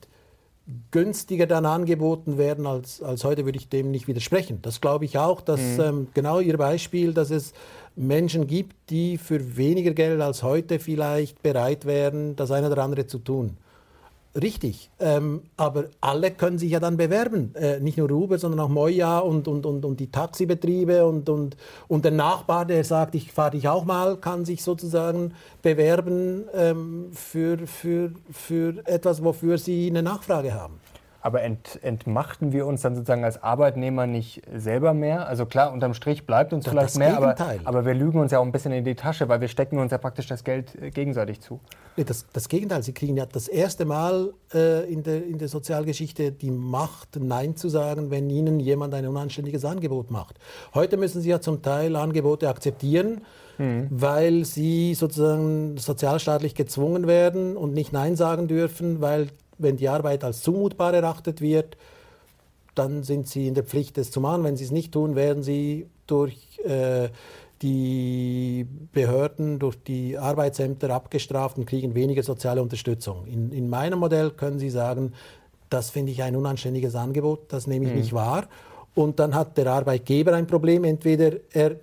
günstiger dann angeboten werden als, als heute, würde ich dem nicht widersprechen. Das glaube ich auch, dass mhm. ähm, genau Ihr Beispiel, dass es Menschen gibt, die für weniger Geld als heute vielleicht bereit wären, das eine oder andere zu tun. Richtig, ähm, aber alle können sich ja dann bewerben. Äh, nicht nur Uber, sondern auch Moja und, und, und, und die Taxibetriebe und, und, und der Nachbar, der sagt, ich fahre dich auch mal, kann sich sozusagen bewerben ähm, für, für, für etwas, wofür sie eine Nachfrage haben. Aber ent, entmachten wir uns dann sozusagen als Arbeitnehmer nicht selber mehr? Also klar, unterm Strich bleibt uns das vielleicht mehr, aber, aber, wir lügen uns ja auch ein bisschen in die Tasche, weil wir stecken uns ja praktisch das Geld äh, gegenseitig zu. Nee, das, das Gegenteil, Sie kriegen ja das erste Mal äh, in, der, in der Sozialgeschichte die Macht, Nein zu sagen, wenn Ihnen jemand ein unanständiges Angebot macht. Heute müssen Sie ja zum Teil Angebote akzeptieren, mhm. weil Sie sozusagen sozialstaatlich gezwungen werden und nicht Nein sagen dürfen, weil wenn die Arbeit als zumutbar erachtet wird, dann sind sie in der Pflicht, es zu machen. Wenn sie es nicht tun, werden sie durch äh, die Behörden, durch die Arbeitsämter abgestraft und kriegen weniger soziale Unterstützung. In, in meinem Modell können Sie sagen, das finde ich ein unanständiges Angebot, das nehme ich mhm. nicht wahr. Und dann hat der Arbeitgeber ein Problem. Entweder er,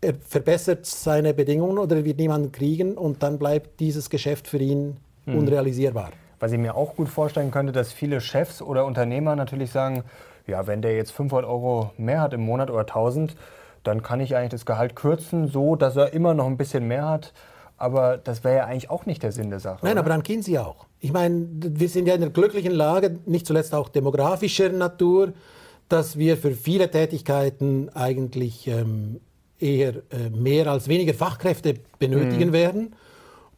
er verbessert seine Bedingungen oder er wird niemanden kriegen und dann bleibt dieses Geschäft für ihn mhm. unrealisierbar. Was ich mir auch gut vorstellen könnte, dass viele Chefs oder Unternehmer natürlich sagen, ja, wenn der jetzt 500 Euro mehr hat im Monat oder 1000, dann kann ich eigentlich das Gehalt kürzen, so dass er immer noch ein bisschen mehr hat. Aber das wäre ja eigentlich auch nicht der Sinn der Sache. Nein, oder? aber dann gehen Sie auch. Ich meine, wir sind ja in der glücklichen Lage, nicht zuletzt auch demografischer Natur, dass wir für viele Tätigkeiten eigentlich ähm, eher äh, mehr als weniger Fachkräfte benötigen mhm. werden.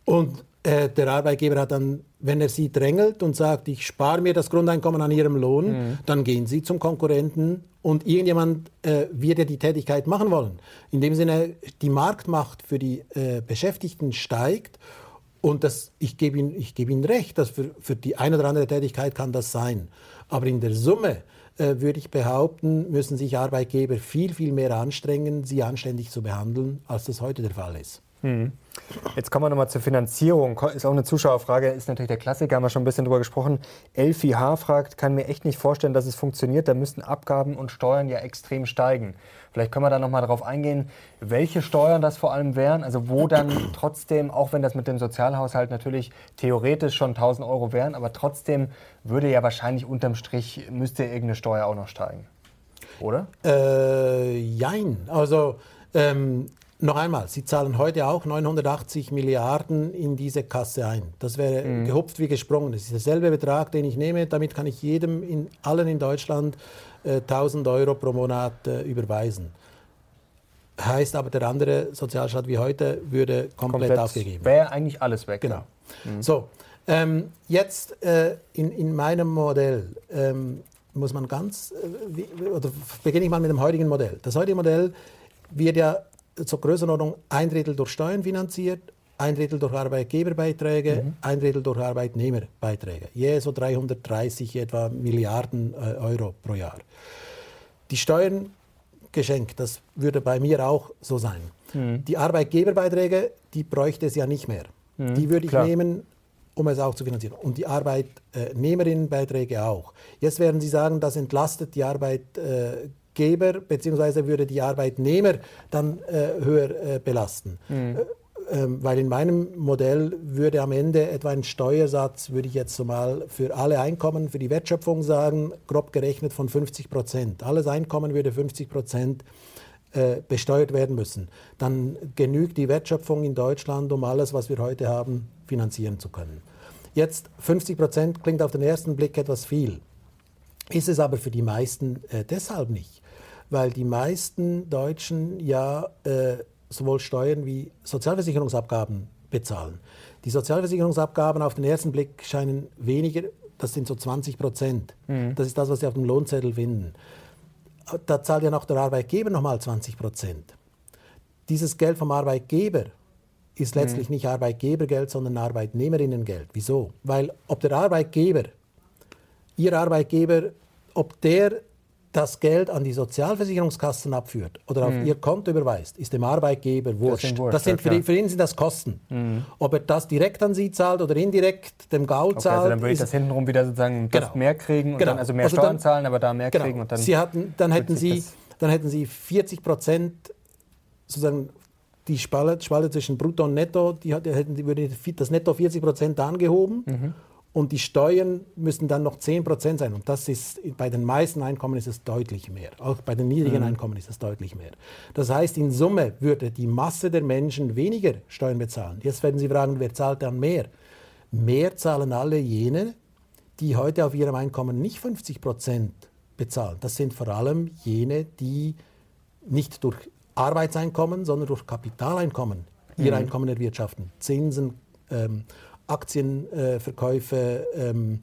Und äh, der Arbeitgeber hat dann, wenn er sie drängelt und sagt, ich spare mir das Grundeinkommen an ihrem Lohn, mhm. dann gehen sie zum Konkurrenten und irgendjemand äh, wird ja die Tätigkeit machen wollen. In dem Sinne, die Marktmacht für die äh, Beschäftigten steigt und das, ich gebe Ihnen, geb Ihnen recht, dass für, für die eine oder andere Tätigkeit kann das sein. Aber in der Summe äh, würde ich behaupten, müssen sich Arbeitgeber viel, viel mehr anstrengen, sie anständig zu behandeln, als das heute der Fall ist. Hm. Jetzt kommen wir nochmal zur Finanzierung. Ist auch eine Zuschauerfrage, ist natürlich der Klassiker, haben wir schon ein bisschen drüber gesprochen. Elfi H. fragt, kann mir echt nicht vorstellen, dass es funktioniert. Da müssten Abgaben und Steuern ja extrem steigen. Vielleicht können wir da nochmal darauf eingehen, welche Steuern das vor allem wären. Also wo dann trotzdem, auch wenn das mit dem Sozialhaushalt natürlich theoretisch schon 1000 Euro wären, aber trotzdem würde ja wahrscheinlich unterm Strich, müsste irgendeine Steuer auch noch steigen. Oder? Äh, jein. Also ähm, noch einmal, Sie zahlen heute auch 980 Milliarden in diese Kasse ein. Das wäre mhm. gehupft wie gesprungen. Das ist derselbe Betrag, den ich nehme. Damit kann ich jedem, in, allen in Deutschland, äh, 1000 Euro pro Monat äh, überweisen. Heißt aber, der andere Sozialstaat wie heute würde komplett, komplett aufgegeben. Wäre eigentlich alles weg. Genau. Mhm. So, ähm, jetzt äh, in, in meinem Modell ähm, muss man ganz, äh, wie, oder beginne ich mal mit dem heutigen Modell. Das heutige Modell wird ja zur Größenordnung ein Drittel durch Steuern finanziert, ein Drittel durch Arbeitgeberbeiträge, mhm. ein Drittel durch Arbeitnehmerbeiträge. Je so 330 etwa Milliarden äh, Euro pro Jahr. Die Steuern geschenkt, das würde bei mir auch so sein. Mhm. Die Arbeitgeberbeiträge, die bräuchte es ja nicht mehr. Mhm, die würde ich klar. nehmen, um es auch zu finanzieren. Und die Arbeitnehmerinnenbeiträge auch. Jetzt werden Sie sagen, das entlastet die Arbeitgeber Arbeitgeber bzw. würde die Arbeitnehmer dann äh, höher äh, belasten. Mhm. Äh, ähm, weil in meinem Modell würde am Ende etwa ein Steuersatz, würde ich jetzt mal für alle Einkommen, für die Wertschöpfung sagen, grob gerechnet von 50 Prozent. Alles Einkommen würde 50 Prozent äh, besteuert werden müssen. Dann genügt die Wertschöpfung in Deutschland, um alles, was wir heute haben, finanzieren zu können. Jetzt 50 Prozent klingt auf den ersten Blick etwas viel, ist es aber für die meisten äh, deshalb nicht weil die meisten Deutschen ja äh, sowohl Steuern wie Sozialversicherungsabgaben bezahlen. Die Sozialversicherungsabgaben auf den ersten Blick scheinen weniger, das sind so 20 Prozent. Mhm. Das ist das, was Sie auf dem Lohnzettel finden. Da zahlt ja noch der Arbeitgeber nochmal 20 Prozent. Dieses Geld vom Arbeitgeber ist letztlich mhm. nicht Arbeitgebergeld, sondern Arbeitnehmerinnengeld. Wieso? Weil ob der Arbeitgeber, Ihr Arbeitgeber, ob der das Geld an die Sozialversicherungskassen abführt oder auf mhm. ihr Konto überweist, ist dem Arbeitgeber wurscht. Das, wurscht, das sind für, die, für, ihn sind das Kosten. Mhm. Ob er das direkt an sie zahlt oder indirekt dem Gaul okay, zahlt. Also dann würde ich das hintenrum wieder sozusagen genau. mehr kriegen und genau. dann also mehr also Steuern dann, zahlen, aber da mehr genau. kriegen. Und dann, sie hatten, dann, hätten sie, dann hätten Sie 40 Prozent sozusagen die Spalte, Spalte zwischen Brutto und Netto, die, die hätten, die würde das Netto 40 Prozent angehoben. Mhm und die Steuern müssen dann noch 10 Prozent sein. Und das ist bei den meisten Einkommen ist es deutlich mehr. Auch bei den niedrigen mhm. Einkommen ist es deutlich mehr. Das heißt, in Summe würde die Masse der Menschen weniger Steuern bezahlen. Jetzt werden Sie fragen, wer zahlt dann mehr? Mehr zahlen alle jene, die heute auf ihrem Einkommen nicht 50 Prozent bezahlen. Das sind vor allem jene, die nicht durch Arbeitseinkommen, sondern durch Kapitaleinkommen ihr mhm. Einkommen erwirtschaften. Zinsen, ähm, Aktienverkäufe, ähm,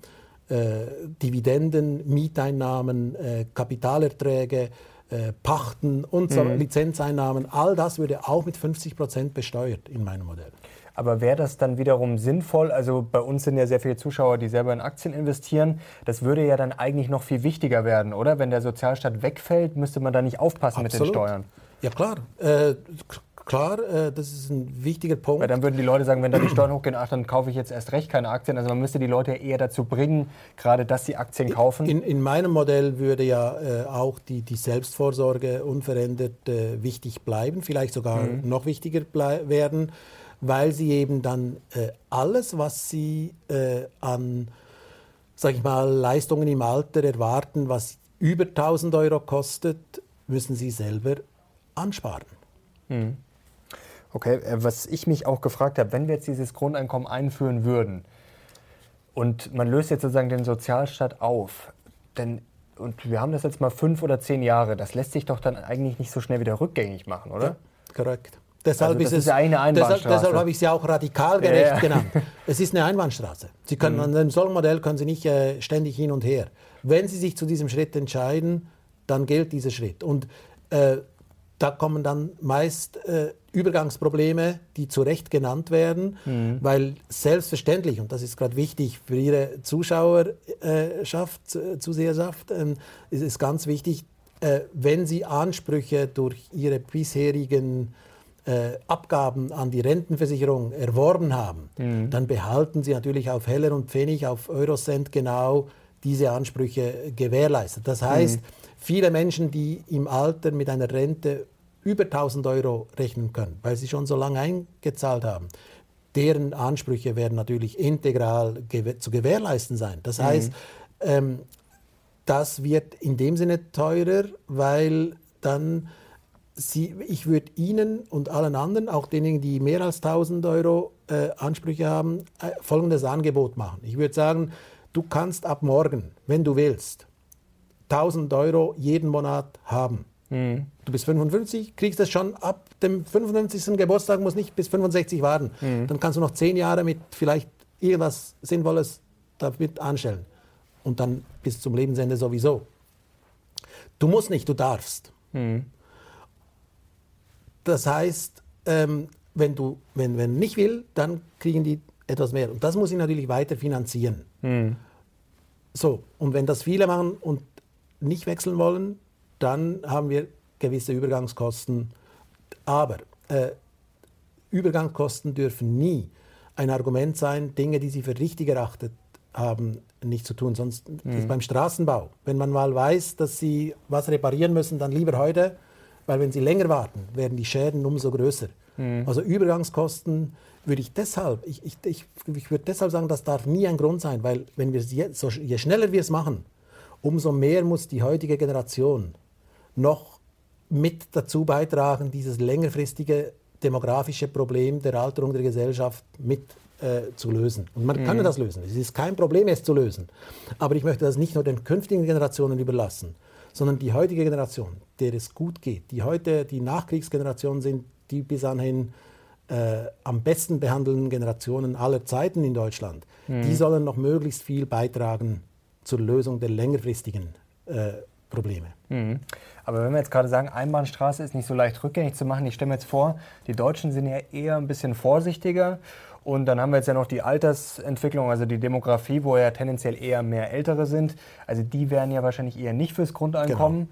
äh, Dividenden, Mieteinnahmen, äh, Kapitalerträge, äh, Pachten und so, mhm. Lizenzeinnahmen, all das würde auch mit 50 Prozent besteuert in meinem Modell. Aber wäre das dann wiederum sinnvoll? Also bei uns sind ja sehr viele Zuschauer, die selber in Aktien investieren. Das würde ja dann eigentlich noch viel wichtiger werden, oder? Wenn der Sozialstaat wegfällt, müsste man da nicht aufpassen Absolut. mit den Steuern. Ja klar. Äh, Klar, äh, das ist ein wichtiger Punkt. Weil dann würden die Leute sagen, wenn da die Steuern hochgehen, ach, dann kaufe ich jetzt erst recht keine Aktien. Also man müsste die Leute eher dazu bringen, gerade dass sie Aktien kaufen. In, in meinem Modell würde ja äh, auch die, die Selbstvorsorge unverändert äh, wichtig bleiben, vielleicht sogar mhm. noch wichtiger werden, weil sie eben dann alles, was sie an, sag ich mal, Leistungen im Alter erwarten, was über 1000 Euro kostet, müssen sie selber ansparen. Mhm. Okay, äh, was ich mich auch gefragt habe, wenn wir jetzt dieses Grundeinkommen einführen würden und man löst jetzt sozusagen den Sozialstaat auf, denn und wir haben das jetzt mal fünf oder zehn Jahre, das lässt sich doch dann eigentlich nicht so schnell wieder rückgängig machen, oder? Ja, korrekt. Deshalb Also das ist es, eine deshalb, Einbahnstraße. deshalb habe ich sie auch radikal gerecht Ja, ja. genannt. Es ist eine Einbahnstraße. Sie können Mhm. an einem solchen Modell können Sie nicht äh, ständig hin und her. Wenn Sie sich zu diesem Schritt entscheiden, dann gilt dieser Schritt. Und äh, da kommen dann meist äh, Übergangsprobleme, die zu Recht genannt werden, Mhm. weil selbstverständlich, und das ist gerade wichtig für Ihre Zuschauerschaft, äh, Zuseherschaft, ähm, ist es ganz wichtig, äh, wenn Sie Ansprüche durch Ihre bisherigen äh, Abgaben an die Rentenversicherung erworben haben, dann behalten Sie natürlich auf Heller und Pfennig, auf Eurocent genau diese Ansprüche gewährleistet. Das heißt, viele Menschen, die im Alter mit einer Rente über 1000 Euro rechnen können, weil sie schon so lange eingezahlt haben, deren Ansprüche werden natürlich integral gew zu gewährleisten sein. Das heißt, ähm, das wird in dem Sinne teurer, weil dann Sie, ich würde Ihnen und allen anderen, auch denjenigen, die mehr als 1000 Euro äh, Ansprüche haben, äh, folgendes Angebot machen. Ich würde sagen, du kannst ab morgen, wenn du willst, 1000 Euro jeden Monat haben. Du bist 55, kriegst das schon ab dem 55. Geburtstag, musst nicht bis 65 warten. Dann kannst du noch 10 Jahre mit vielleicht irgendwas Sinnvolles damit anstellen. Und dann bis zum Lebensende sowieso. Du musst nicht, du darfst. Das heißt, ähm, wenn du wenn, wenn nicht will, dann kriegen die etwas mehr. Und das muss ich natürlich weiter finanzieren. So, und wenn das viele machen und nicht wechseln wollen, dann haben wir gewisse Übergangskosten. Aber äh, Übergangskosten dürfen nie ein Argument sein, Dinge, die sie für richtig erachtet haben, nicht zu tun. Sonst ist beim Straßenbau, wenn man mal weiß, dass sie was reparieren müssen, dann lieber heute, weil wenn sie länger warten, werden die Schäden umso größer. Also Übergangskosten würde ich deshalb, ich, ich, ich, ich würde deshalb sagen, das darf nie ein Grund sein, weil wenn wir je, so, je schneller wir es machen, umso mehr muss die heutige Generation noch mit dazu beitragen, dieses längerfristige demografische Problem der Alterung der Gesellschaft mit äh, zu lösen. Und man kann das lösen. Es ist kein Problem, es zu lösen. Aber ich möchte das nicht nur den künftigen Generationen überlassen, sondern die heutige Generation, der es gut geht, die heute die Nachkriegsgenerationen sind, die bis anhin äh, am besten behandelten Generationen aller Zeiten in Deutschland, die sollen noch möglichst viel beitragen zur Lösung der längerfristigen äh, Probleme. Aber wenn wir jetzt gerade sagen, Einbahnstraße ist nicht so leicht rückgängig zu machen, ich stelle mir jetzt vor, die Deutschen sind ja eher ein bisschen vorsichtiger. Und dann haben wir jetzt ja noch die Altersentwicklung, also die Demografie, wo ja tendenziell eher mehr Ältere sind. Also die wären ja wahrscheinlich eher nicht fürs Grundeinkommen.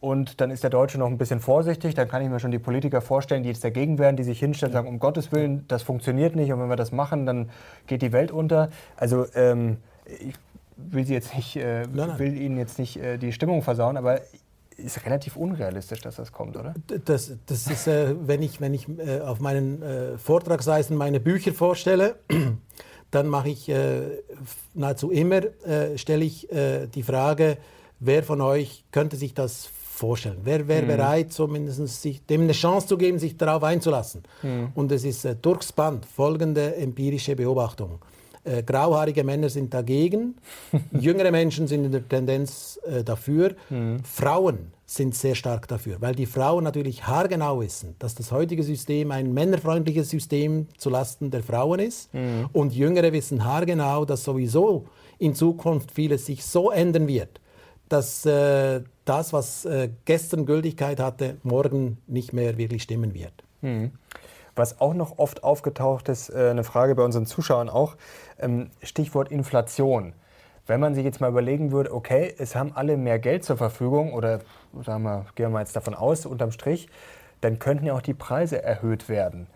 Und dann ist der Deutsche noch ein bisschen vorsichtig. Dann kann ich mir schon die Politiker vorstellen, die jetzt dagegen wären, die sich hinstellen und sagen, um Gottes Willen, das funktioniert nicht. Und wenn wir das machen, dann geht die Welt unter. Also ähm, ich will, Sie jetzt nicht, äh, Nein, nein. will Ihnen jetzt nicht äh, die Stimmung versauen, aber ist relativ unrealistisch, dass das kommt, oder? Das, das ist, äh, wenn ich, wenn ich äh, auf meinen äh, Vortragsreisen meine Bücher vorstelle, dann mache ich äh, nahezu immer, stelle ich die Frage, wer von euch könnte sich das vorstellen? Wer wäre bereit, zumindest sich, dem eine Chance zu geben, sich darauf einzulassen? Und es ist durchs Band folgende empirische Beobachtung. Äh, grauhaarige Männer sind dagegen, jüngere Menschen sind in der Tendenz äh, dafür, Frauen sind sehr stark dafür, weil die Frauen natürlich haargenau wissen, dass das heutige System ein männerfreundliches System zulasten der Frauen ist. Und Jüngere wissen haargenau, dass sowieso in Zukunft vieles sich so ändern wird, dass äh, das, was äh, gestern Gültigkeit hatte, morgen nicht mehr wirklich stimmen wird. Was auch noch oft aufgetaucht ist, äh, eine Frage bei unseren Zuschauern auch, ähm, Stichwort Inflation. Wenn man sich jetzt mal überlegen würde, okay, es haben alle mehr Geld zur Verfügung oder sagen wir, gehen wir mal jetzt davon aus, unterm Strich, dann könnten ja auch die Preise erhöht werden.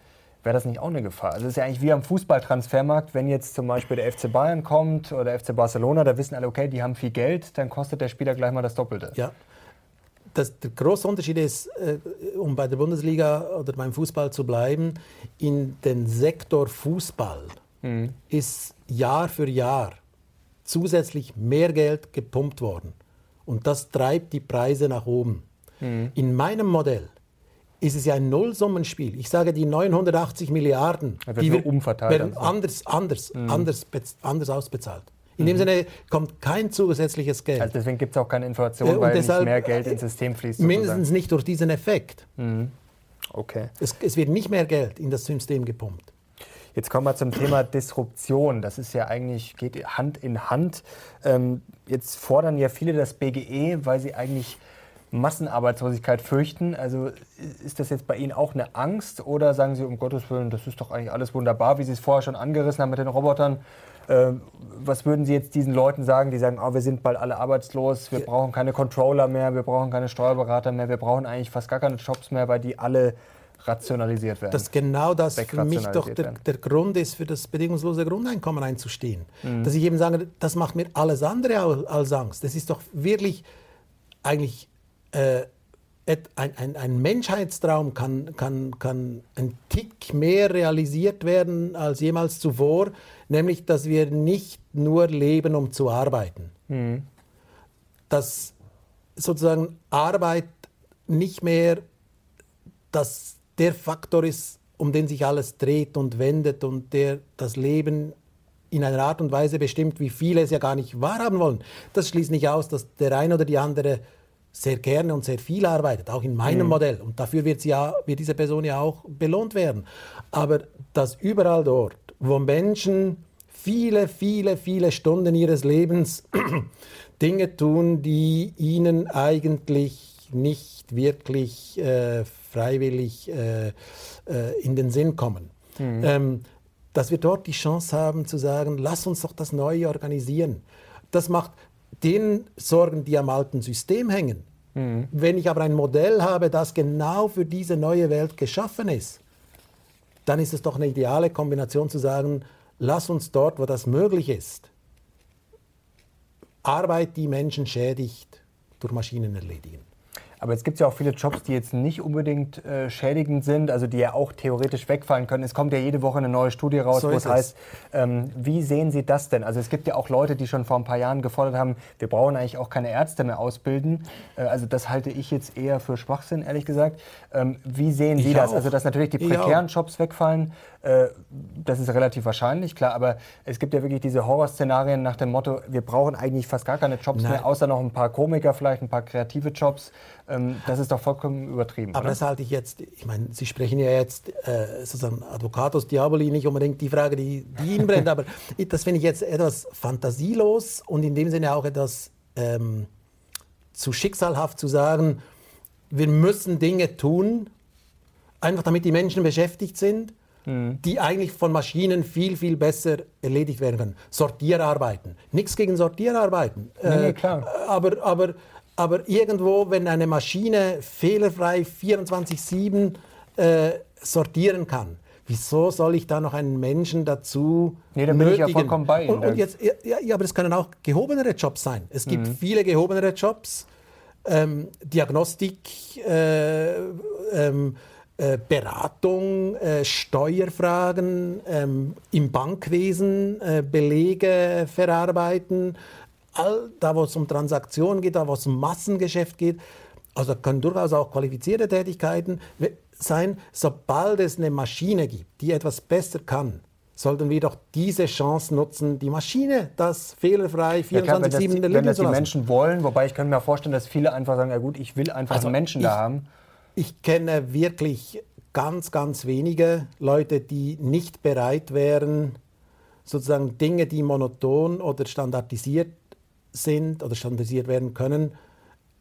Wäre das nicht auch eine Gefahr? Also es ist ja eigentlich wie am Fußballtransfermarkt, wenn jetzt zum Beispiel der FC Bayern kommt oder der FC Barcelona, da wissen alle, okay, die haben viel Geld, dann kostet der Spieler gleich mal das Doppelte. Ja. Das, der große Unterschied ist, äh, um bei der Bundesliga oder beim Fußball zu bleiben, in den Sektor Fußball ist Jahr für Jahr zusätzlich mehr Geld gepumpt worden. Und das treibt die Preise nach oben. In meinem Modell ist es ja ein Nullsummenspiel. Ich sage, die 980 Milliarden, die nur umverteilt werden anders, anders, anders, bez- anders ausbezahlt. In dem Sinne kommt kein zusätzliches Geld. Also deswegen gibt es auch keine Inflation, weil nicht mehr Geld ins System fließt. Mindestens sozusagen. nicht durch diesen Effekt. Okay. Es, es wird nicht mehr Geld in das System gepumpt. Jetzt kommen wir zum Thema Disruption. Das ist ja eigentlich, geht Hand in Hand. Ähm, jetzt fordern ja viele das BGE, weil sie eigentlich Massenarbeitslosigkeit fürchten. Also ist das jetzt bei Ihnen auch eine Angst oder sagen Sie, um Gottes Willen, das ist doch eigentlich alles wunderbar, wie Sie es vorher schon angerissen haben mit den Robotern? Äh, was würden Sie jetzt diesen Leuten sagen, die sagen, oh, wir sind bald alle arbeitslos, wir brauchen keine Controller mehr, wir brauchen keine Steuerberater mehr, wir brauchen eigentlich fast gar keine Jobs mehr, weil die alle rationalisiert werden. Dass genau das für mich doch der, der, Grund ist, für das bedingungslose Grundeinkommen einzustehen. Mhm. Dass ich eben sage, das macht mir alles andere als Angst. Das ist doch wirklich eigentlich äh, ein, ein, ein, Menschheitstraum kann, kann, kann ein Tick mehr realisiert werden als jemals zuvor, nämlich dass wir nicht nur leben, um zu arbeiten. Mhm. Dass sozusagen Arbeit nicht mehr das der Faktor ist, um den sich alles dreht und wendet und der das Leben in einer Art und Weise bestimmt, wie viele es ja gar nicht wahrhaben wollen. Das schließt nicht aus, dass der eine oder die andere sehr gerne und sehr viel arbeitet, auch in meinem mhm. Modell. Und dafür wird, sie ja, wird diese Person ja auch belohnt werden. Aber dass überall dort, wo Menschen viele, viele, viele Stunden ihres Lebens Dinge tun, die ihnen eigentlich nicht wirklich äh, freiwillig äh, äh, in den Sinn kommen. Mhm. Ähm, dass wir dort die Chance haben zu sagen, lass uns doch das neu organisieren. Das macht den Sorgen, die am alten System hängen. Mhm. Wenn ich aber ein Modell habe, das genau für diese neue Welt geschaffen ist, dann ist es doch eine ideale Kombination zu sagen, lass uns dort, wo das möglich ist, Arbeit, die Menschen schädigt, durch Maschinen erledigen. Aber es gibt ja auch viele Jobs, die jetzt nicht unbedingt äh, schädigend sind, also die ja auch theoretisch wegfallen können. Es kommt ja jede Woche eine neue Studie raus, so wo es heißt, ähm, wie sehen Sie das denn? Also es gibt ja auch Leute, die schon vor ein paar Jahren gefordert haben, wir brauchen eigentlich auch keine Ärzte mehr ausbilden. Äh, also das halte ich jetzt eher für Schwachsinn, ehrlich gesagt. Ähm, wie sehen Sie ich das? Auch. Also dass natürlich die prekären Jobs wegfallen, das ist relativ wahrscheinlich, klar. Aber es gibt ja wirklich diese Horrorszenarien nach dem Motto, wir brauchen eigentlich fast gar keine Jobs Nein. mehr, außer noch ein paar Komiker vielleicht, ein paar kreative Jobs. Ähm, das ist doch vollkommen übertrieben. Aber oder? das halte ich jetzt, ich meine, Sie sprechen ja jetzt äh, sozusagen Advocatus Diaboli, nicht unbedingt die Frage, die, die Ihnen brennt, aber das finde ich jetzt etwas fantasielos und in dem Sinne auch etwas ähm, zu schicksalhaft zu sagen, wir müssen Dinge tun, einfach damit die Menschen beschäftigt sind, mhm. die eigentlich von Maschinen viel, viel besser erledigt werden können. Sortierarbeiten. Nichts gegen Sortierarbeiten. Nee, äh, klar. Aber, aber aber irgendwo, wenn eine Maschine fehlerfrei 24-7 äh, sortieren kann, wieso soll ich da noch einen Menschen dazu Nee, da bin nötigen? ich ja vollkommen bei Ihnen. Und, und jetzt, ja, ja, aber es können auch gehobenere Jobs sein. Es gibt mhm. viele gehobenere Jobs. Ähm, Diagnostik, äh, ähm, äh, Beratung, äh, Steuerfragen, ähm, im Bankwesen äh, Belege verarbeiten, all da, wo es um Transaktionen geht, da, wo es um Massengeschäft geht, also können durchaus auch qualifizierte Tätigkeiten sein. Sobald es eine Maschine gibt, die etwas besser kann, sollten wir doch diese Chance nutzen, die Maschine das fehlerfrei 24-7 ja, wenn das, wenn das die Menschen wollen, wobei ich kann mir vorstellen, dass viele einfach sagen, ja gut, ich will einfach also einen Menschen ich, da haben. Ich kenne wirklich ganz, ganz wenige Leute, die nicht bereit wären, sozusagen Dinge, die monoton oder standardisiert sind oder standardisiert werden können,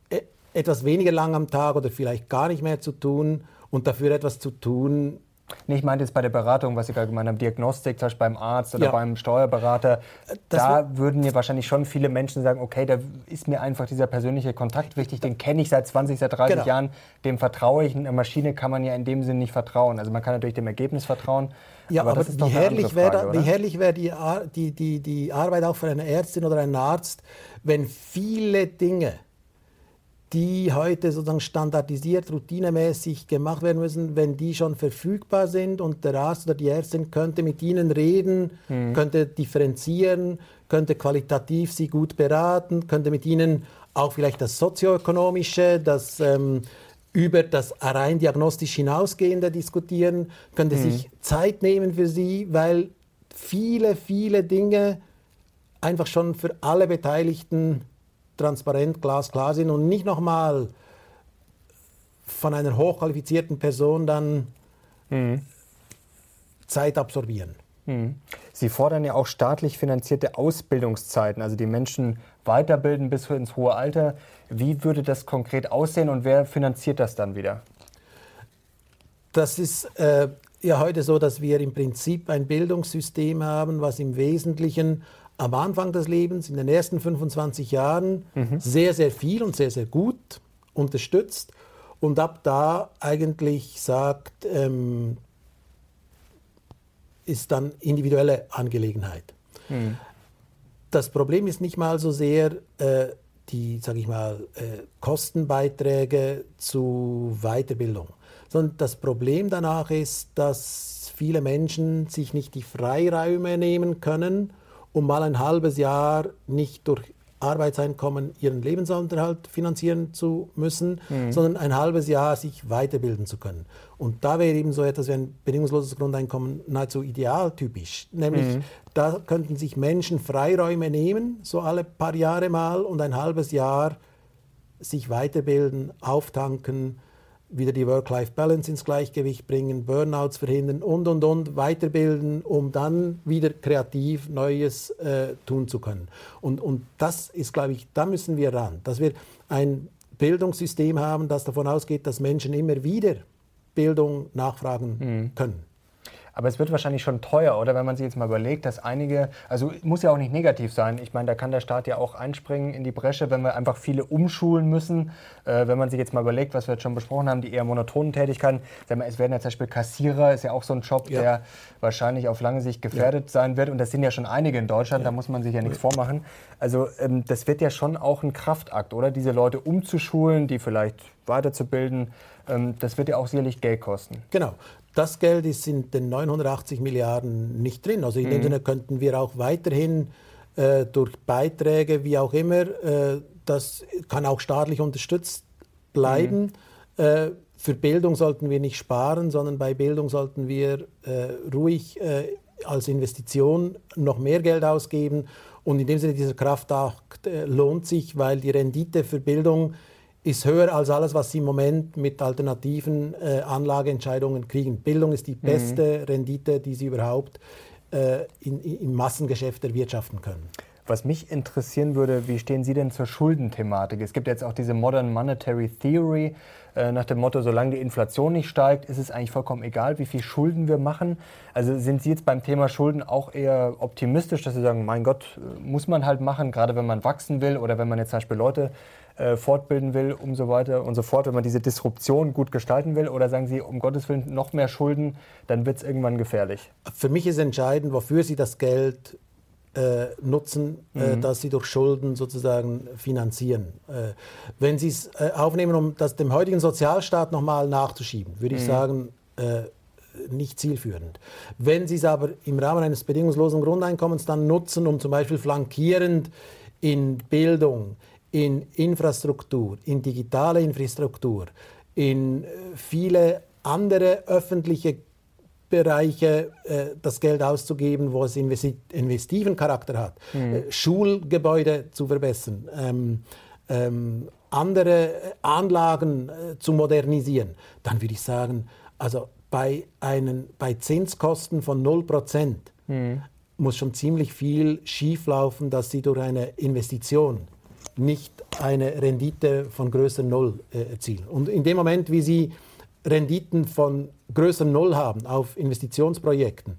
e, etwas weniger lang am Tag oder vielleicht gar nicht mehr zu tun und dafür etwas zu tun. Nee, ich meinte jetzt bei der Beratung, was Sie gerade gemeint haben, Diagnostik, zum Beispiel beim Arzt oder ja. beim Steuerberater. Das da würden ja wahrscheinlich schon viele Menschen sagen, okay, da ist mir einfach dieser persönliche Kontakt wichtig, den kenne ich seit 20, seit 30 genau. Jahren, dem vertraue ich. Eine Maschine kann man ja in dem Sinne nicht vertrauen. Also man kann natürlich dem Ergebnis vertrauen, ja, aber, aber wie, herrlich Frage, wie herrlich wäre die, die, die, die Arbeit auch für eine Ärztin oder einen Arzt, wenn viele Dinge, die heute sozusagen standardisiert, routinemäßig gemacht werden müssen, wenn die schon verfügbar sind und der Arzt oder die Ärztin könnte mit ihnen reden, mhm. könnte differenzieren, könnte qualitativ sie gut beraten, könnte mit ihnen auch vielleicht das sozioökonomische, das ähm, über das rein diagnostisch hinausgehende diskutieren, könnte mhm. sich Zeit nehmen für sie, weil viele, viele Dinge einfach schon für alle Beteiligten transparent, glasklar sind und nicht nochmal von einer hochqualifizierten Person dann mhm. Zeit absorbieren. Mhm. Sie fordern ja auch staatlich finanzierte Ausbildungszeiten, also die Menschen weiterbilden bis ins hohe Alter. Wie würde das konkret aussehen und wer finanziert das dann wieder? Das ist äh, ja heute so, dass wir im Prinzip ein Bildungssystem haben, was im Wesentlichen am Anfang des Lebens, in den ersten 25 Jahren, mhm. sehr, sehr viel und sehr, sehr gut unterstützt und ab da eigentlich sagt, ähm, ist dann individuelle Angelegenheit. Mhm. Das Problem ist nicht mal so sehr äh, die, sage ich mal, äh, Kostenbeiträge zu Weiterbildung, sondern das Problem danach ist, dass viele Menschen sich nicht die Freiräume nehmen können, um mal ein halbes Jahr nicht durch Arbeitseinkommen ihren Lebensunterhalt finanzieren zu müssen, mhm. sondern ein halbes Jahr sich weiterbilden zu können. Und da wäre eben so etwas wie ein bedingungsloses Grundeinkommen nahezu idealtypisch. Nämlich, mhm. da könnten sich Menschen Freiräume nehmen, so alle paar Jahre mal, und ein halbes Jahr sich weiterbilden, auftanken, wieder die Work-Life-Balance ins Gleichgewicht bringen, Burnouts verhindern und, und, und, weiterbilden, um dann wieder kreativ Neues äh, tun zu können. Und, und das ist, glaube ich, da müssen wir ran, dass wir ein Bildungssystem haben, das davon ausgeht, dass Menschen immer wieder Bildung nachfragen mhm. können. Aber es wird wahrscheinlich schon teuer, oder? Wenn man sich jetzt mal überlegt, dass einige, also muss ja auch nicht negativ sein. Ich meine, da kann der Staat ja auch einspringen in die Bresche, wenn wir einfach viele umschulen müssen. Äh, wenn man sich jetzt mal überlegt, was wir jetzt schon besprochen haben, die eher monotonen Tätigkeiten. Mal, es werden ja zum Beispiel Kassierer, ist ja auch so ein Job, ja. der wahrscheinlich auf lange Sicht gefährdet ja. sein wird. Und das sind ja schon einige in Deutschland, ja. da muss man sich ja nichts vormachen. Also ähm, das wird ja schon auch ein Kraftakt, oder? Diese Leute umzuschulen, die vielleicht weiterzubilden. Ähm, das wird ja auch sicherlich Geld kosten. Genau. Das Geld ist in den 980 Milliarden nicht drin. Also in mhm. dem Sinne könnten wir auch weiterhin äh, durch Beiträge, wie auch immer, äh, das kann auch staatlich unterstützt bleiben. Mhm. Äh, für Bildung sollten wir nicht sparen, sondern bei Bildung sollten wir äh, ruhig äh, als Investition noch mehr Geld ausgeben. Und in dem Sinne, dieser Kraftakt äh, lohnt sich, weil die Rendite für Bildung ist höher als alles, was Sie im Moment mit alternativen äh, Anlageentscheidungen kriegen. Bildung ist die mhm. beste mhm. Rendite, die Sie überhaupt äh, in, im Massengeschäft erwirtschaften können. Was mich interessieren würde, wie stehen Sie denn zur Schuldenthematik? Es gibt jetzt auch diese Modern Monetary Theory äh, nach dem Motto, solange die Inflation nicht steigt, ist es eigentlich vollkommen egal, wie viel Schulden wir machen. Also sind Sie jetzt beim Thema Schulden auch eher optimistisch, dass Sie sagen, mein Gott, äh, muss man halt machen, gerade wenn man wachsen will oder wenn man jetzt zum Beispiel Leute äh, fortbilden will und so weiter und so fort, wenn man diese Disruption gut gestalten will? Oder sagen Sie, um Gottes Willen, noch mehr Schulden, dann wird es irgendwann gefährlich? Für mich ist entscheidend, wofür Sie das Geld äh, nutzen, äh, mhm. dass sie durch Schulden sozusagen finanzieren. Äh, wenn Sie es äh, aufnehmen, um das dem heutigen Sozialstaat nochmal nachzuschieben, würde ich mhm. sagen, äh, nicht zielführend. Wenn Sie es aber im Rahmen eines bedingungslosen Grundeinkommens dann nutzen, um zum Beispiel flankierend in Bildung, in Infrastruktur, in digitale Infrastruktur, in äh, viele andere öffentliche Bereiche äh, das Geld auszugeben, wo es investiven Charakter hat, mhm. äh, Schulgebäude zu verbessern, ähm, ähm, andere Anlagen äh, zu modernisieren, dann würde ich sagen, also bei, einen, bei Zinskosten von 0% mhm. muss schon ziemlich viel schieflaufen, dass sie durch eine Investition nicht eine Rendite von größer Null äh, erzielen. Und in dem Moment, wie Sie Renditen von größer Null haben auf Investitionsprojekten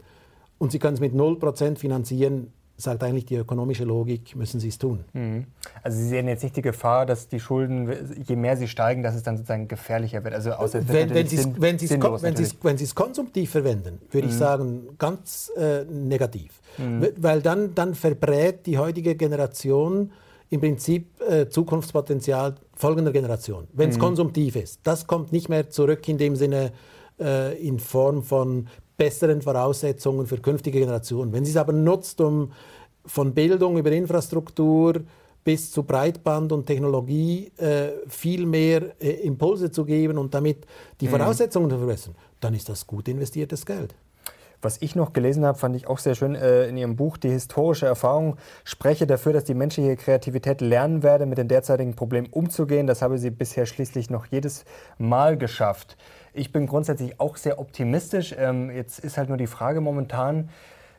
und Sie können es mit 0% finanzieren, sagt eigentlich die ökonomische Logik, müssen Sie es tun. Mhm. Also Sie sehen jetzt nicht die Gefahr, dass die Schulden, je mehr sie steigen, dass es dann sozusagen gefährlicher wird. Also außer wenn, wenn Sie es konsumtiv verwenden, würde mhm. ich sagen, ganz äh, negativ. Mhm. Weil dann, dann verbrät die heutige Generation im Prinzip äh, Zukunftspotenzial folgender Generation, wenn es mhm. konsumtiv ist. Das kommt nicht mehr zurück in dem Sinne äh, in Form von besseren Voraussetzungen für künftige Generationen. Wenn sie es aber nutzt, um von Bildung über Infrastruktur bis zu Breitband und Technologie äh, viel mehr äh, Impulse zu geben und damit die mhm. Voraussetzungen zu verbessern, dann ist das gut investiertes Geld. Was ich noch gelesen habe, fand ich auch sehr schön äh, in Ihrem Buch, die historische Erfahrung spreche dafür, dass die menschliche Kreativität lernen werde, mit den derzeitigen Problemen umzugehen. Das habe sie bisher schließlich noch jedes Mal geschafft. Ich bin grundsätzlich auch sehr optimistisch. Ähm, jetzt ist halt nur die Frage momentan,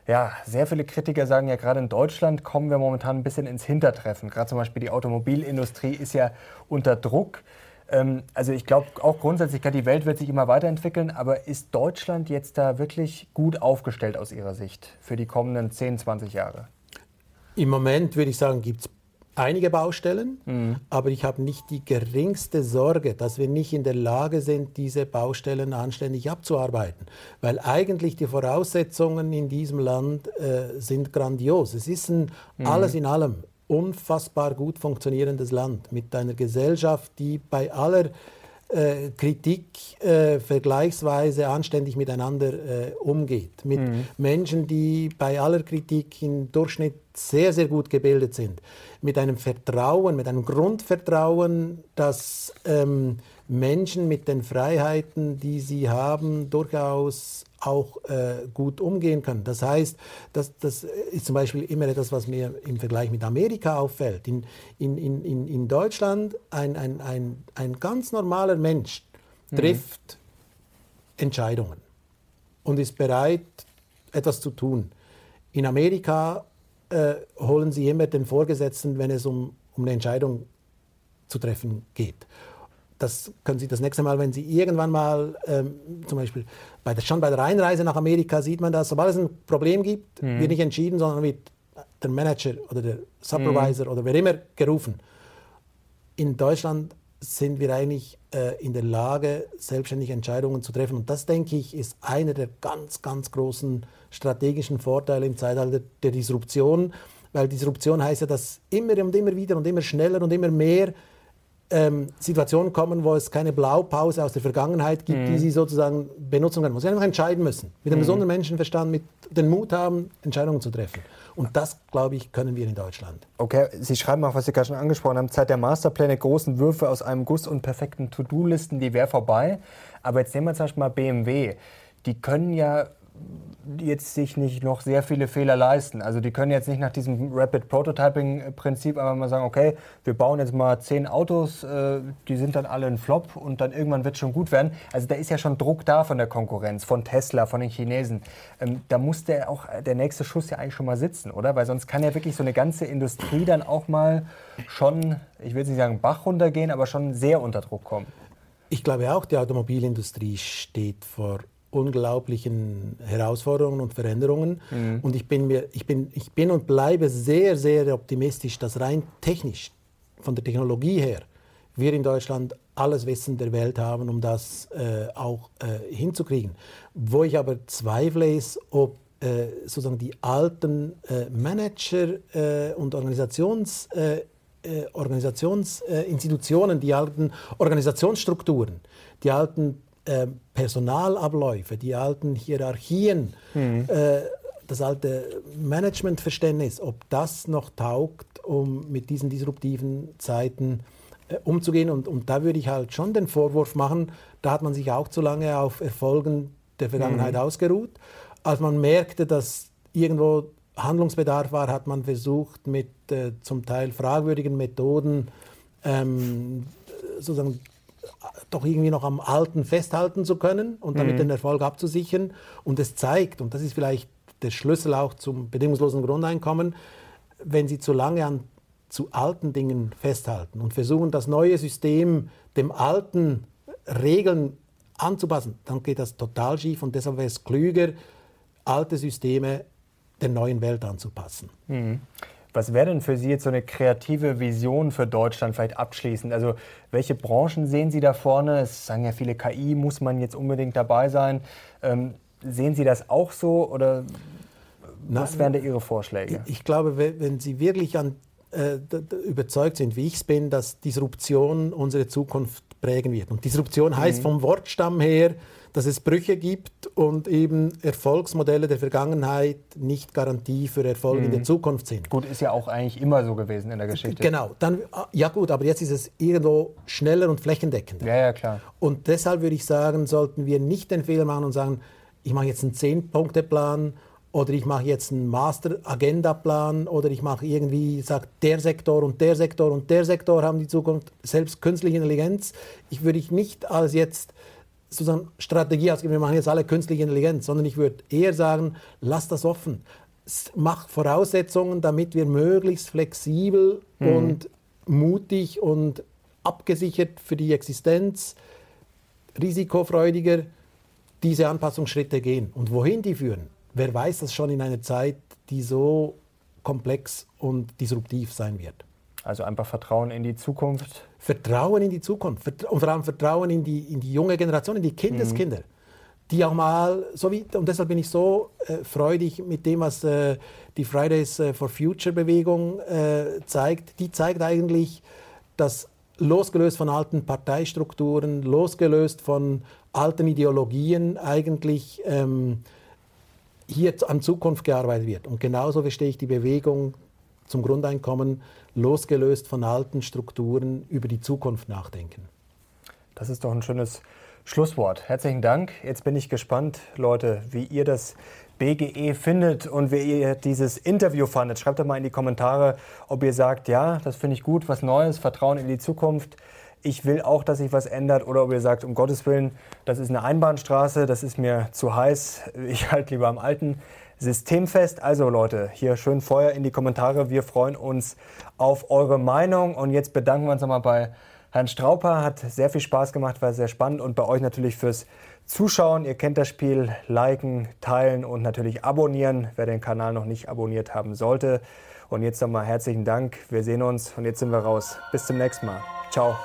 ja, sehr viele Kritiker sagen ja, gerade in Deutschland kommen wir momentan ein bisschen ins Hintertreffen. Gerade zum Beispiel die Automobilindustrie ist ja unter Druck. Ähm, also ich glaube auch grundsätzlich, die Welt wird sich immer weiterentwickeln, aber ist Deutschland jetzt da wirklich gut aufgestellt aus Ihrer Sicht für die kommenden 10, 20 Jahre? Im Moment würde ich sagen, gibt es einige Baustellen, mhm. aber ich habe nicht die geringste Sorge, dass wir nicht in der Lage sind, diese Baustellen anständig abzuarbeiten. Weil eigentlich die Voraussetzungen in diesem Land äh, sind grandios. Es ist ein, mhm. alles in allem unfassbar gut funktionierendes Land mit einer Gesellschaft, die bei aller äh, Kritik äh, vergleichsweise anständig miteinander äh, umgeht. Mit mhm. Menschen, die bei aller Kritik im Durchschnitt sehr, sehr gut gebildet sind. Mit einem Vertrauen, mit einem Grundvertrauen, dass ähm, Menschen mit den Freiheiten, die sie haben, durchaus auch äh, gut umgehen können. Das heißt, das, das ist zum Beispiel immer etwas, was mir im Vergleich mit Amerika auffällt. In, in, in, in Deutschland ein, ein, ein, ein ganz normaler Mensch mhm. trifft mhm. Entscheidungen und ist bereit, etwas zu tun. In Amerika äh, holen sie immer den Vorgesetzten, wenn es um, um eine Entscheidung zu treffen geht das können Sie das nächste Mal, wenn Sie irgendwann mal ähm, zum Beispiel bei der, schon bei der Einreise nach Amerika sieht man das, sobald es ein Problem gibt, mhm. wird nicht entschieden, sondern wird der Manager oder der Supervisor mhm. oder wer immer gerufen. In Deutschland sind wir eigentlich äh, in der Lage, selbstständig Entscheidungen zu treffen. Und das, denke ich, ist einer der ganz, ganz großen strategischen Vorteile im Zeitalter der Disruption. Weil Disruption heißt ja, dass immer und immer wieder und immer schneller und immer mehr ähm, Situationen kommen, wo es keine Blaupause aus der Vergangenheit gibt, mhm. die sie sozusagen benutzen können, wo sie einfach entscheiden müssen. Mit einem mhm. besonderen Menschenverstand, mit den Mut haben, Entscheidungen zu treffen. Und das, glaube ich, können wir in Deutschland. Okay, Sie schreiben auch, was Sie gerade schon angesprochen haben, Zeit der Masterpläne, großen Würfe aus einem Guss und perfekten To-Do-Listen, die wäre vorbei. Aber jetzt nehmen wir zum Beispiel mal BMW. Die können ja jetzt sich nicht noch sehr viele Fehler leisten. Also die können jetzt nicht nach diesem Rapid Prototyping-Prinzip einfach mal sagen, okay, wir bauen jetzt mal zehn Autos, äh, die sind dann alle ein Flop und dann irgendwann wird es schon gut werden. Also da ist ja schon Druck da von der Konkurrenz, von Tesla, von den Chinesen. Ähm, da muss der auch der nächste Schuss ja eigentlich schon mal sitzen, oder? Weil sonst kann ja wirklich so eine ganze Industrie dann auch mal schon, ich will nicht sagen Bach runtergehen, aber schon sehr unter Druck kommen. Ich glaube auch, die Automobilindustrie steht vor unglaublichen Herausforderungen und Veränderungen. Mhm. Und ich bin, mir, ich, bin, ich bin und bleibe sehr, sehr optimistisch, dass rein technisch, von der Technologie her, wir in Deutschland alles Wissen der Welt haben, um das äh, auch äh, hinzukriegen. Wo ich aber zweifle, ist, ob äh, sozusagen die alten äh, Manager äh, und Organisations, äh, Organisationsinstitutionen, die alten Organisationsstrukturen, die alten äh, Personalabläufe, die alten Hierarchien, mhm. äh, das alte Managementverständnis, ob das noch taugt, um mit diesen disruptiven Zeiten äh, umzugehen. Und, und da würde ich halt schon den Vorwurf machen, da hat man sich auch zu lange auf Erfolgen der Vergangenheit mhm. ausgeruht. Als man merkte, dass irgendwo Handlungsbedarf war, hat man versucht, mit äh, zum Teil fragwürdigen Methoden ähm, sozusagen doch irgendwie noch am Alten festhalten zu können und damit mhm. den Erfolg abzusichern. Und es zeigt, und das ist vielleicht der Schlüssel auch zum bedingungslosen Grundeinkommen, wenn Sie zu lange an zu alten Dingen festhalten und versuchen, das neue System dem alten Regeln anzupassen, dann geht das total schief und deshalb wäre es klüger, alte Systeme der neuen Welt anzupassen. Mhm. Was wäre denn für Sie jetzt so eine kreative Vision für Deutschland vielleicht abschließend? Also welche Branchen sehen Sie da vorne? Es sagen ja viele, KI muss man jetzt unbedingt dabei sein. Ähm, sehen Sie das auch so oder was wären da Ihre Vorschläge? Ich glaube, wenn Sie wirklich an, äh, überzeugt sind, wie ich es bin, dass Disruption unsere Zukunft prägen wird. Und Disruption heißt mhm. vom Wortstamm her, dass es Brüche gibt und eben Erfolgsmodelle der Vergangenheit nicht Garantie für Erfolg mhm. in der mhm. Zukunft sind. Gut, ist ja auch eigentlich immer so gewesen in der Geschichte. Genau, dann, ja gut, aber jetzt ist es irgendwo schneller und flächendeckender. Ja, ja, klar. Und deshalb würde ich sagen, sollten wir nicht den Fehler machen und sagen, ich mache jetzt einen Zehn-Punkte-Plan oder ich mache jetzt einen Master-Agenda-Plan oder ich mache irgendwie, sagt der Sektor und der Sektor und der Sektor haben die Zukunft, selbst künstliche Intelligenz. Ich würde ich nicht als jetzt sozusagen Strategie ausgeben, wir machen jetzt alle künstliche Intelligenz, sondern ich würde eher sagen, lass das offen. Mach Voraussetzungen, damit wir möglichst flexibel mhm. und mutig und abgesichert für die Existenz, risikofreudiger diese Anpassungsschritte gehen. Und wohin die führen, wer weiß das schon in einer Zeit, die so komplex und disruptiv sein wird. Also einfach Vertrauen in die Zukunft. Vertrauen in die Zukunft und vor allem Vertrauen in die, in die junge Generation, in die Kindeskinder. Mhm. Die auch mal, so wie, und deshalb bin ich so äh, freudig mit dem, was äh, die Fridays äh, for Future Bewegung äh, zeigt. Die zeigt eigentlich, dass losgelöst von alten Parteistrukturen, losgelöst von alten Ideologien eigentlich ähm, hier an Zukunft gearbeitet wird. Und genauso verstehe ich die Bewegung zum Grundeinkommen, losgelöst von alten Strukturen über die Zukunft nachdenken. Das ist doch ein schönes Schlusswort. Herzlichen Dank. Jetzt bin ich gespannt, Leute, wie ihr das BGE findet und wie ihr dieses Interview fandet. Schreibt doch mal in die Kommentare, ob ihr sagt, ja, das finde ich gut, was Neues, Vertrauen in die Zukunft ich will auch, dass sich was ändert oder ob ihr sagt, um Gottes Willen, das ist eine Einbahnstraße, das ist mir zu heiß, ich halte lieber am alten System fest. Also Leute, hier schön Feuer in die Kommentare, wir freuen uns auf eure Meinung und jetzt bedanken wir uns nochmal bei Herrn Strauper, hat sehr viel Spaß gemacht, war sehr spannend und bei euch natürlich fürs Zuschauen. Ihr kennt das Spiel, liken, teilen und natürlich abonnieren, wer den Kanal noch nicht abonniert haben sollte. Und jetzt nochmal herzlichen Dank, wir sehen uns und jetzt sind wir raus. Bis zum nächsten Mal. Ciao.